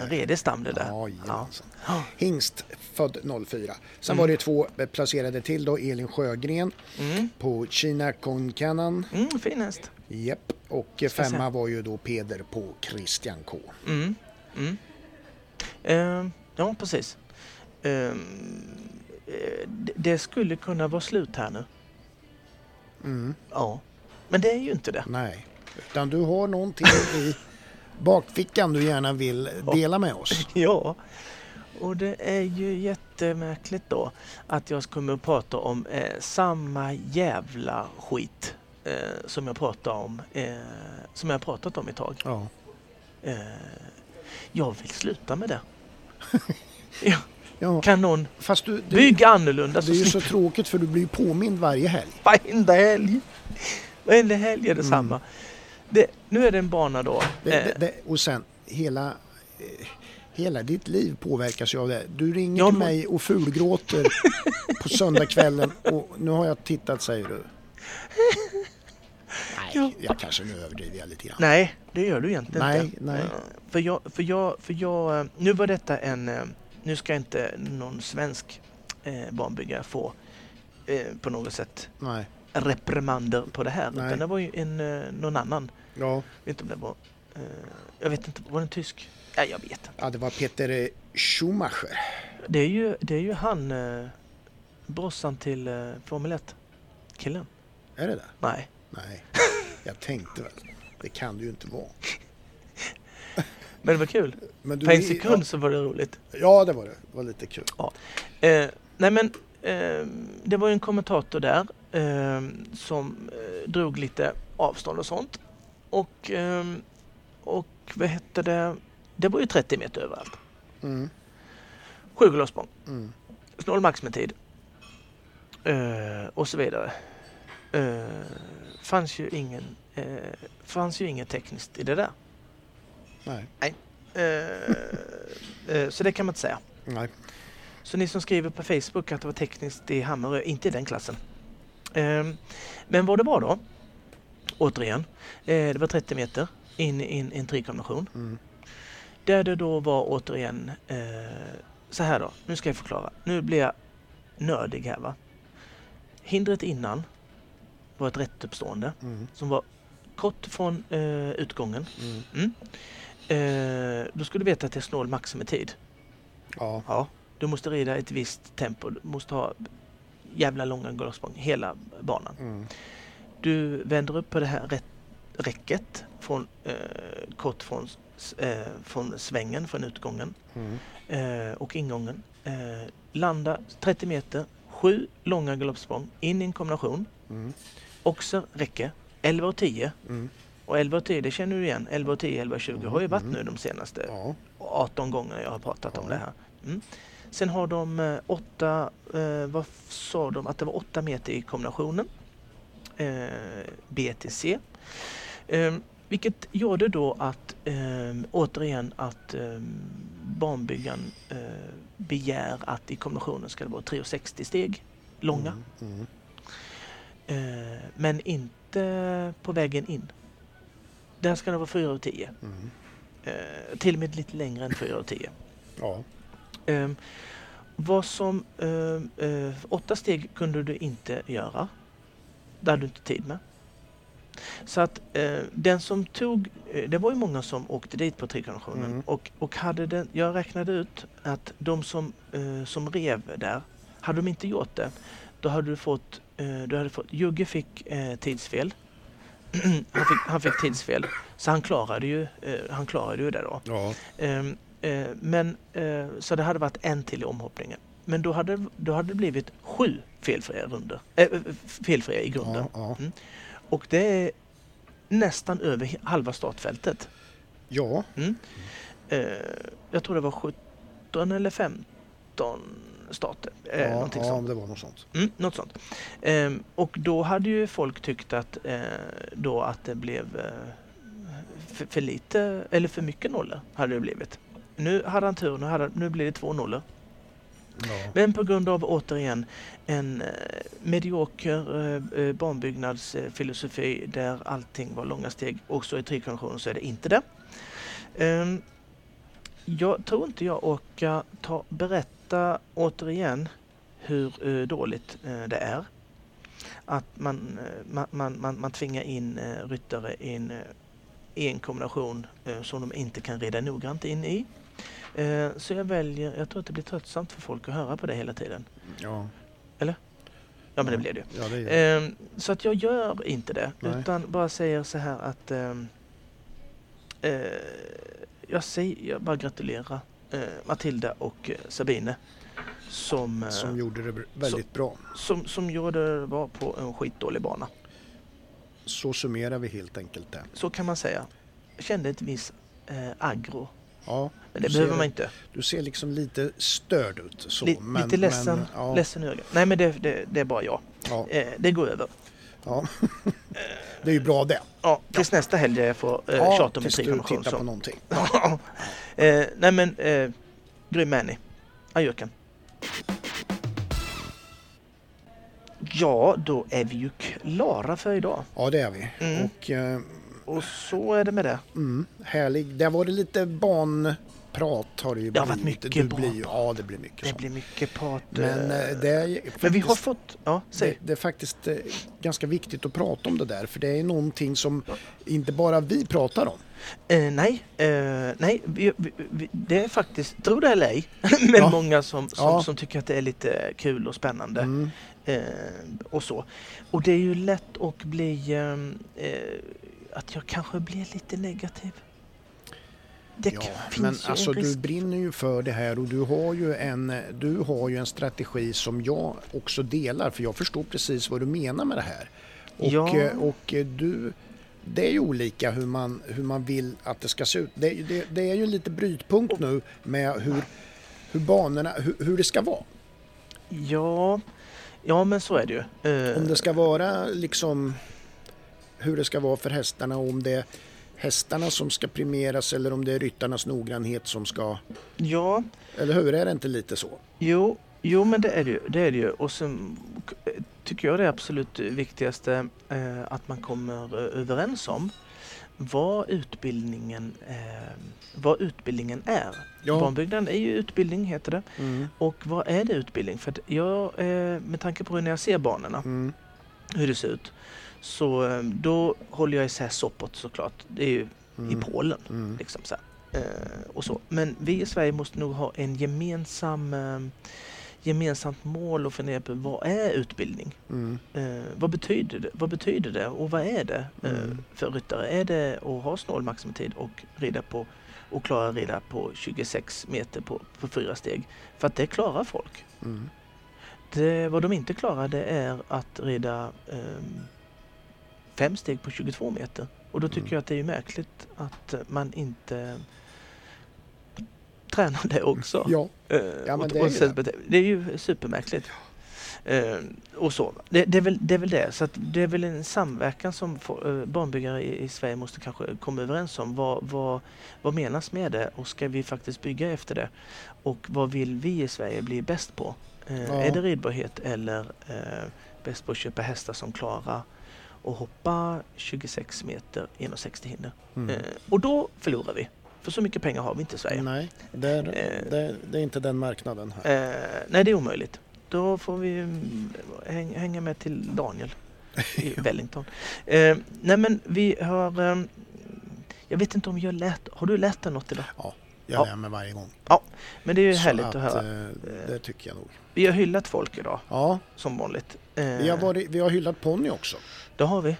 Speaker 1: en redig stam det där.
Speaker 2: Ja.
Speaker 1: Ja.
Speaker 2: Hingst, född 04. Sen
Speaker 1: Mm.
Speaker 2: var det två eh, placerade till då. Elin Sjögren
Speaker 1: Mm.
Speaker 2: på Kina Konkanan.
Speaker 1: Mm, fin häst.
Speaker 2: Japp. Och femma var ju då Peder på Christian K.
Speaker 1: Mm. Mm. Eh, ja, precis. Eh, eh, det- det skulle kunna vara slut här nu.
Speaker 2: Mm.
Speaker 1: Ja. Men det är ju inte det.
Speaker 2: Nej, utan du har någonting i bakfickan du gärna vill dela med oss.
Speaker 1: Ja. och det är ju jättemärkligt då att jag kommer att prata om eh, samma jävla skit eh, som jag pratade om, eh, som jag pratat om ett tag.
Speaker 2: Ja.
Speaker 1: Eh, jag vill sluta med det. ja,
Speaker 2: ja.
Speaker 1: kan någon
Speaker 2: Fast du, det,
Speaker 1: bygga annorlunda
Speaker 2: det är ju så tråkigt för du blir påmind varje helg.
Speaker 1: varenda helg. Varenda helg är det samma. Det, nu är det en bana då.
Speaker 2: Mm. Det,
Speaker 1: eh,
Speaker 2: och sen hela, eh, hela ditt liv påverkas ju av det. Du ringer
Speaker 1: Ja,
Speaker 2: till mig och fulgråter på söndagskvällen och nu har jag tittat säger du. Nej,
Speaker 1: Ja.
Speaker 2: jag kanske nu överdriver jag lite grann.
Speaker 1: Nej, det gör du egentligen
Speaker 2: Nej,
Speaker 1: inte.
Speaker 2: nej.
Speaker 1: För jag, för jag, för jag, eh, nu var detta en, eh, nu ska inte någon svensk eh, barnbyggare få eh, på något sätt
Speaker 2: Nej.
Speaker 1: reprimander på det här.
Speaker 2: Nej.
Speaker 1: Utan det var ju en, eh, någon annan.
Speaker 2: Ja,
Speaker 1: Jag vet inte om det var, eh, jag vet inte, var det en tysk? Nej, jag vet inte.
Speaker 2: ja, det var Peter Schumacher.
Speaker 1: Det är ju, det är ju han, eh, brorsan till eh, Formel 1-killen.
Speaker 2: Är det det?
Speaker 1: Nej.
Speaker 2: Nej, jag tänkte väl. Det kan det ju inte vara.
Speaker 1: Men det var kul.
Speaker 2: Men du
Speaker 1: På en sekund så var det roligt.
Speaker 2: Ja, ja, det var det. Det var lite kul.
Speaker 1: Eh, nej men eh, det var ju en kommentator där eh, som eh, drog lite avstånd och sånt. Och, eh, och vad hette det? Det var ju 30 meter överallt.
Speaker 2: Mm,
Speaker 1: Sju glassprång,
Speaker 2: mm.
Speaker 1: snål maximitid eh, och så vidare. Eh, fanns ju ingen eh, fanns ju inget tekniskt i det där.
Speaker 2: Nej,
Speaker 1: Eh, eh, så det kan man inte säga.
Speaker 2: nej.
Speaker 1: Så ni som skriver på Facebook att det var tekniskt i Hammarö, inte i den klassen. Ehm, men vad det var då, återigen, eh, det var 30 meter in i en, en trikombination.
Speaker 2: Mm,
Speaker 1: Där det då var återigen, eh, så här då, nu ska jag förklara. Nu blir jag nördig här va. Hindret innan var ett rättuppstående
Speaker 2: mm,
Speaker 1: som var kort från eh, utgången.
Speaker 2: mm.
Speaker 1: Mm. Eh, då skulle du veta att det är snål maximitid.
Speaker 2: Ja,
Speaker 1: Ja, du måste rida ett visst tempo. Du måste ha jävla långa galoppsprång hela banan.
Speaker 2: mm,
Speaker 1: Du vänder upp på det här rätt, räcket från, eh, kort från, eh, från svängen, från utgången
Speaker 2: mm,
Speaker 1: eh, och ingången. Eh, landa 30 meter, sju långa galoppsprång in i en kombination.
Speaker 2: Mm,
Speaker 1: Också räcke, 11 och 10.
Speaker 2: mm.
Speaker 1: Och 11 och 10, det känner du igen. 11 och 10, 11 och 20 har ju varit
Speaker 2: Mm.
Speaker 1: nu de senaste
Speaker 2: Ja,
Speaker 1: 18 gånger jag har pratat om
Speaker 2: Ja.
Speaker 1: det här. Mm. Sen har de eh, åtta, eh, vad sa de, att det var åtta meter i kombinationen. Eh, B till C. Eh, vilket gjorde då att, eh, återigen, att eh, banbyggaren eh, begär att i kombinationen ska det vara 3,60 steg långa.
Speaker 2: Mm, mm.
Speaker 1: Eh, men inte på vägen in. Där ska det vara 4,10.
Speaker 2: Mm.
Speaker 1: Eh, till och med lite längre än 4,10.
Speaker 2: Ja,
Speaker 1: Um, vad som... ehm, eh, åtta steg kunde du inte göra. Det hade du inte tid med. Så att eh, den som tog... eh, det var ju många som åkte dit på trikombinationen.
Speaker 2: Mm.
Speaker 1: Och, och hade den, jag räknade ut att de som, eh, som rev där, hade de inte gjort det, då hade du fått... Eh, du hade fått Jugge fick eh, tidsfel. han, fick, han fick tidsfel. Så han klarade ju, eh, han klarade ju det då.
Speaker 2: ja,
Speaker 1: Ehm, eh, men, så det hade varit en till i omhoppningen. Men då hade, då hade det blivit sju felfria runder. Äh, felfria i grunden.
Speaker 2: ja, ja.
Speaker 1: Och det är nästan över halva startfältet.
Speaker 2: ja.
Speaker 1: Mm. Jag tror det var 17 eller 15 starter. Eh,
Speaker 2: ja, ja
Speaker 1: sånt.
Speaker 2: det var något sånt.
Speaker 1: Mm, något sånt. Ehm, och då hade ju folk tyckt att, eh, då att det blev eh, för, för lite eller för mycket nollor. Hade det blivit. Nu hade han tur, nu, hade, nu blir det två nollor.
Speaker 2: Ja.
Speaker 1: Men på grund av återigen en eh, medioker eh, eh, banbyggnadsfilosofi där allting var långa steg också i trikonventionen så är det inte det. Ehm, jag tror inte jag orkar ta, berätta återigen hur eh, dåligt eh, det är. Att man, eh, man, man, man, tvingar in ryttare in, i en kombination som de inte kan rida noggrant in i. Så jag väljer, jag tror att det blir tröttsamt för folk att höra på det hela tiden.
Speaker 2: Ja,
Speaker 1: Ja men det blir det ju.
Speaker 2: ja, det är det.
Speaker 1: Ehm, så att jag gör inte det
Speaker 2: Nej.
Speaker 1: utan bara säger så här att ehm, eh, jag, säger, jag bara gratulerar eh, Matilda och eh, Sabine som, eh,
Speaker 2: Som gjorde det väldigt bra.
Speaker 1: som, som gjorde det var på en skitdålig bana.
Speaker 2: Så summerar vi helt enkelt det.
Speaker 1: Så kan man säga. Jag kände ett visst eh, aggro.
Speaker 2: Ja,
Speaker 1: Men det behöver
Speaker 2: ser-
Speaker 1: man inte.
Speaker 2: du ser liksom lite störd ut. Så,
Speaker 1: Li-
Speaker 2: men,
Speaker 1: lite ledsen,
Speaker 2: Men, ja,
Speaker 1: ledsen. Nej men det, det, det är bara jag.
Speaker 2: ja,
Speaker 1: Eh, det går över.
Speaker 2: ja. det är ju bra det.
Speaker 1: Ja, tills nästa helg där jag får eh,
Speaker 2: Ja,
Speaker 1: tjata om en
Speaker 2: tills du tittar på någonting.
Speaker 1: Ja. eh, nej men, eh, grym Manny. Adjöken. Ja, då är vi ju klara för idag.
Speaker 2: Ja, det är vi.
Speaker 1: Mm.
Speaker 2: Och eh,
Speaker 1: Och så är det med det.
Speaker 2: mm, härlig. Det har varit lite banprat har det ju
Speaker 1: Det har varit mycket
Speaker 2: det blir, ju- Ja, det blir mycket
Speaker 1: Det
Speaker 2: sånt.
Speaker 1: blir mycket prat.
Speaker 2: Men
Speaker 1: eh,
Speaker 2: eh, det är
Speaker 1: men vi har
Speaker 2: faktiskt-
Speaker 1: fått... Ja,
Speaker 2: Det,
Speaker 1: säg.
Speaker 2: det är faktiskt eh, ganska viktigt att prata om det där för det är någonting som inte bara vi pratar om.
Speaker 1: Eh, nej, eh, nej vi, vi, vi, det är faktiskt, tro det eller ej, men
Speaker 2: Ja.
Speaker 1: många som, som,
Speaker 2: Ja.
Speaker 1: som tycker att det är lite kul och spännande.
Speaker 2: Mm.
Speaker 1: Eh, och så. Och det är ju lätt att bli... att jag kanske blir lite negativ. Det
Speaker 2: Ja, men alltså du brinner ju för det här och du har ju, en, du har ju en strategi som jag också delar för jag förstår precis vad du menar med det här. Och,
Speaker 1: Ja.
Speaker 2: eh, och eh, du, det är ju olika hur man, hur man vill att det ska se ut. Det, det, det är ju lite brytpunkt nu med hur, hur banorna, hur, hur det ska vara.
Speaker 1: Ja, ja, men så är det ju. Eh,
Speaker 2: Om det ska vara liksom hur det ska vara för hästarna om det hästarna som ska premieras eller om det är ryttarnas noggrannhet som ska...
Speaker 1: Ja,
Speaker 2: Eller hur? Är det inte lite så?
Speaker 1: Jo, jo men det är det ju. Det är det ju. Och sen tycker jag det absolut viktigaste eh, att man kommer eh, överens om vad utbildningen, eh, vad utbildningen är.
Speaker 2: Ja.
Speaker 1: Banbyggnaden är ju utbildning heter det.
Speaker 2: Mm.
Speaker 1: Och vad är det utbildning? För att jag, eh, med tanke på när jag ser banorna,
Speaker 2: Mm.
Speaker 1: hur det ser ut, så eh, då håller jag isär Sopot såklart. Det är ju
Speaker 2: Mm.
Speaker 1: i Polen.
Speaker 2: Mm.
Speaker 1: Liksom så här. Eh, och så. Men vi i Sverige måste nog ha en gemensam, eh, gemensamt mål och fundera på vad är utbildning?
Speaker 2: Mm.
Speaker 1: Eh, vad, betyder det? vad betyder det och vad är det eh,
Speaker 2: Mm.
Speaker 1: för ryttare? Är det att ha snål maximitid och rida på och klara rida på 26 meter på, på fyra steg? För att det klarar folk.
Speaker 2: Mm.
Speaker 1: Det, vad de inte klarar det är att rida ehm, fem steg på 22 meter. Och då tycker
Speaker 2: Mm.
Speaker 1: jag att det är märkligt att man inte tränar det också.
Speaker 2: Ja,
Speaker 1: Eh,
Speaker 2: Ja, men det är ju det.
Speaker 1: det är ju supermärkligt. Eh, och så. Det, det, är väl, det är väl det. Så det är väl en samverkan som får, eh, barnbyggare i, i Sverige måste kanske komma överens om. Vad, vad, vad menas med det och ska vi faktiskt bygga efter det? Och vad vill vi i Sverige bli bäst på? Eh,
Speaker 2: Ja.
Speaker 1: Är det ridbarhet eller eh, bäst på att köpa hästar som klarar att hoppa 26 meter 1,60 hinder?
Speaker 2: mm.
Speaker 1: Eh, och då förlorar vi. För så mycket pengar har vi inte i Sverige.
Speaker 2: nej, det är,
Speaker 1: Eh.
Speaker 2: det, det är inte den marknaden här.
Speaker 1: Eh, nej, det är omöjligt. Då får vi mm, häng, hänga med till Daniel i Wellington. Eh, nej, men vi har... ehm, jag vet inte om jag lärt... Har du lärt dig något idag?
Speaker 2: Jag
Speaker 1: Ja.
Speaker 2: lär mig varje gång.
Speaker 1: Men det är ju
Speaker 2: Så
Speaker 1: härligt att, höra.
Speaker 2: eh, det tycker jag nog.
Speaker 1: Vi har hyllat folk idag,
Speaker 2: Ja,
Speaker 1: som vanligt. Eh,
Speaker 2: vi har, varit, vi har hyllat ponny också.
Speaker 1: Det har vi.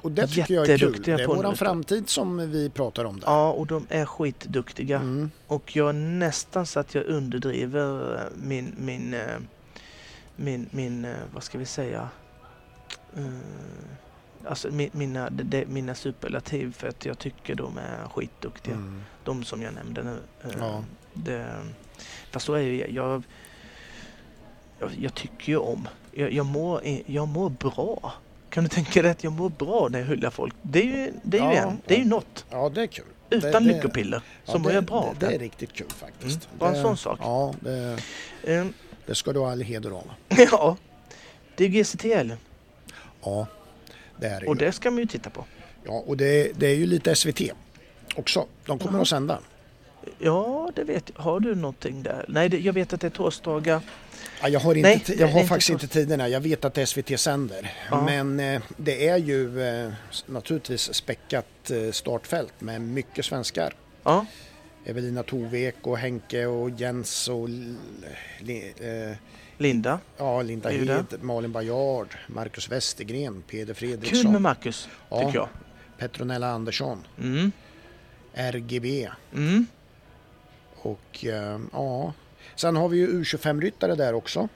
Speaker 2: Och det tycker jag är kul. Det är våran framtid som vi pratar om där.
Speaker 1: Ja, och de är skitduktiga.
Speaker 2: Mm.
Speaker 1: Och jag nästan så att jag underdriver eh, min, min, eh, min, min vad ska vi säga, alltså mi- mina, mina superlativ för att jag tycker de är skitduktiga.
Speaker 2: Mm.
Speaker 1: De som jag nämnde nu.
Speaker 2: Ja.
Speaker 1: Det, fast så är ju jag, jag, jag tycker ju om, jag, jag, mår, jag mår bra. Kan du tänka dig att jag mår bra när jag hyllar folk? Det är ju, det är ju,
Speaker 2: Ja,
Speaker 1: en, det är ju något.
Speaker 2: Ja, det är kul.
Speaker 1: Utan
Speaker 2: det-
Speaker 1: lyckopiller så
Speaker 2: Ja,
Speaker 1: mår
Speaker 2: det,
Speaker 1: jag bra
Speaker 2: det, det
Speaker 1: det.
Speaker 2: är riktigt kul faktiskt.
Speaker 1: Mm, bara en
Speaker 2: det,
Speaker 1: sån sak.
Speaker 2: Ja, det,
Speaker 1: Eh,
Speaker 2: det ska du ha all heder av.
Speaker 1: Ja, det är GCTL
Speaker 2: Ja, det är det
Speaker 1: och
Speaker 2: ju.
Speaker 1: det ska man ju titta på.
Speaker 2: Ja, och det, det är ju lite SVT också. De kommer
Speaker 1: Jaha.
Speaker 2: att sända.
Speaker 1: Ja, det vet jag. Har du någonting där? Nej, det, jag vet att det är torsdagar.
Speaker 2: Ja, jag har, inte,
Speaker 1: Nej,
Speaker 2: jag har faktiskt inte tiderna. Jag vet att SVT sänder.
Speaker 1: Ja.
Speaker 2: Men eh, det är ju eh, naturligtvis späckat eh, startfält med mycket svenskar.
Speaker 1: Ja,
Speaker 2: Evelina Tovek och Henke och Jens och Li- eh,
Speaker 1: Linda.
Speaker 2: ja, Linda Hed, Malin Bajard, Marcus Westergren, Peder Fredriksson,
Speaker 1: Kul med Marcus,
Speaker 2: Ja.
Speaker 1: tycker jag.
Speaker 2: Petronella Andersson,
Speaker 1: Mm.
Speaker 2: RGB
Speaker 1: Mm.
Speaker 2: Och eh, ja, sen har vi ju U25-ryttare där också.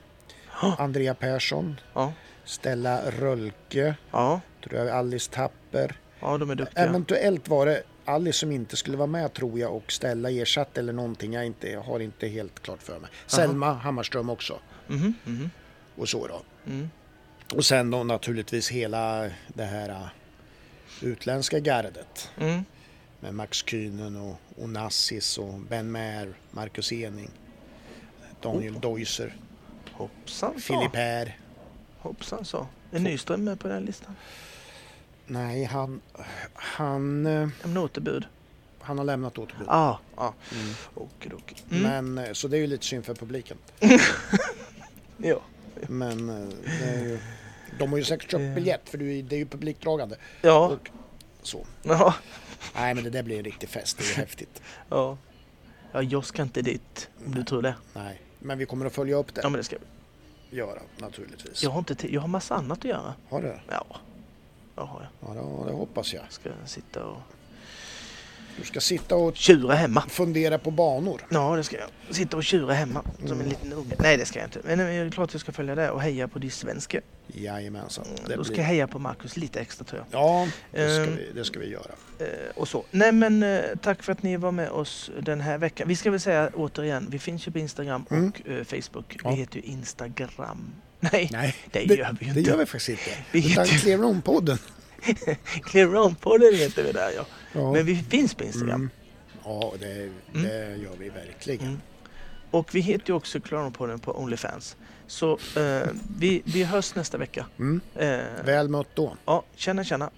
Speaker 2: Andrea Persson,
Speaker 1: Ja,
Speaker 2: Stella Rölke,
Speaker 1: ja,
Speaker 2: tror jag Alice Tapper.
Speaker 1: ja de är duktiga.
Speaker 2: Eventuellt var det Alice som inte skulle vara med tror jag och Stella ersatt eller någonting. Jag, inte, jag har inte helt klart för mig. Selma Hammarström också.
Speaker 1: Mhm, mhm,
Speaker 2: Och så då.
Speaker 1: mm.
Speaker 2: Och sen då naturligtvis hela det här äh, utländska gardet. Med Max Kühnen och Onassis och Ben Maher, Marcus Ening, Daniel
Speaker 1: Oh.
Speaker 2: Deuser,
Speaker 1: Hoppsan.
Speaker 2: Filip Per.
Speaker 1: Hoppsan så. Är Nyström med på den listan?
Speaker 2: Nej, han, han, eh,
Speaker 1: En återbud?
Speaker 2: han har lämnat återbud.
Speaker 1: Ah, ah.
Speaker 2: Mm.
Speaker 1: Okej, mm.
Speaker 2: Men, eh, så det är ju lite synd för publiken.
Speaker 1: Ja.
Speaker 2: Men eh, det är ju, de har ju säkert köpt
Speaker 1: Eh.
Speaker 2: biljett för det är ju publikdragande.
Speaker 1: Ja.
Speaker 2: Och så.
Speaker 1: Ja.
Speaker 2: Nej men det där blir en riktig fest, det är ju häftigt.
Speaker 1: ja. Ja, jag ska inte dit om du tror det.
Speaker 2: Nej, men vi kommer att följa upp det.
Speaker 1: Ja, men det ska vi.
Speaker 2: Göra naturligtvis.
Speaker 1: Jag har inte. Jag har massa annat att göra.
Speaker 2: Har du?
Speaker 1: Ja. Det har jag.
Speaker 2: Ja, det, det hoppas jag.
Speaker 1: Jag ska sitta och
Speaker 2: Du ska sitta och
Speaker 1: tjura hemma.
Speaker 2: fundera på banor.
Speaker 1: Ja, det ska jag. Sitta och tjura hemma som en
Speaker 2: Mm.
Speaker 1: liten unge. Nej, det ska jag inte. Men det är klart jag ska följa det och heja på de svenska.
Speaker 2: Jajamensan. Det
Speaker 1: Mm, Då ska
Speaker 2: blir...
Speaker 1: jag heja på Marcus lite extra tror jag.
Speaker 2: Ja, det ska,
Speaker 1: Ehm.
Speaker 2: vi, det ska vi göra.
Speaker 1: Eh, och så. Nej men eh, tack för att ni var med oss den här veckan. Vi ska väl säga återigen, vi finns ju på Instagram och
Speaker 2: Mm.
Speaker 1: Facebook.
Speaker 2: Ja.
Speaker 1: Vi heter ju Instagram. Nej,
Speaker 2: Nej,
Speaker 1: det,
Speaker 2: det,
Speaker 1: gör vi ju
Speaker 2: det
Speaker 1: inte.
Speaker 2: gör vi faktiskt inte.
Speaker 1: Vi
Speaker 2: Utan Clear On-podden.
Speaker 1: Clear On-podden heter vi där ja.
Speaker 2: Ja.
Speaker 1: Men vi finns på Instagram.
Speaker 2: Mm. Ja, det, det gör vi verkligen.
Speaker 1: Mm. Och vi heter ju också Clear On-podden på Onlyfans. Så eh, vi, vi hörs nästa vecka.
Speaker 2: Mm.
Speaker 1: Eh,
Speaker 2: Väl mött då.
Speaker 1: ja, tjena tjena.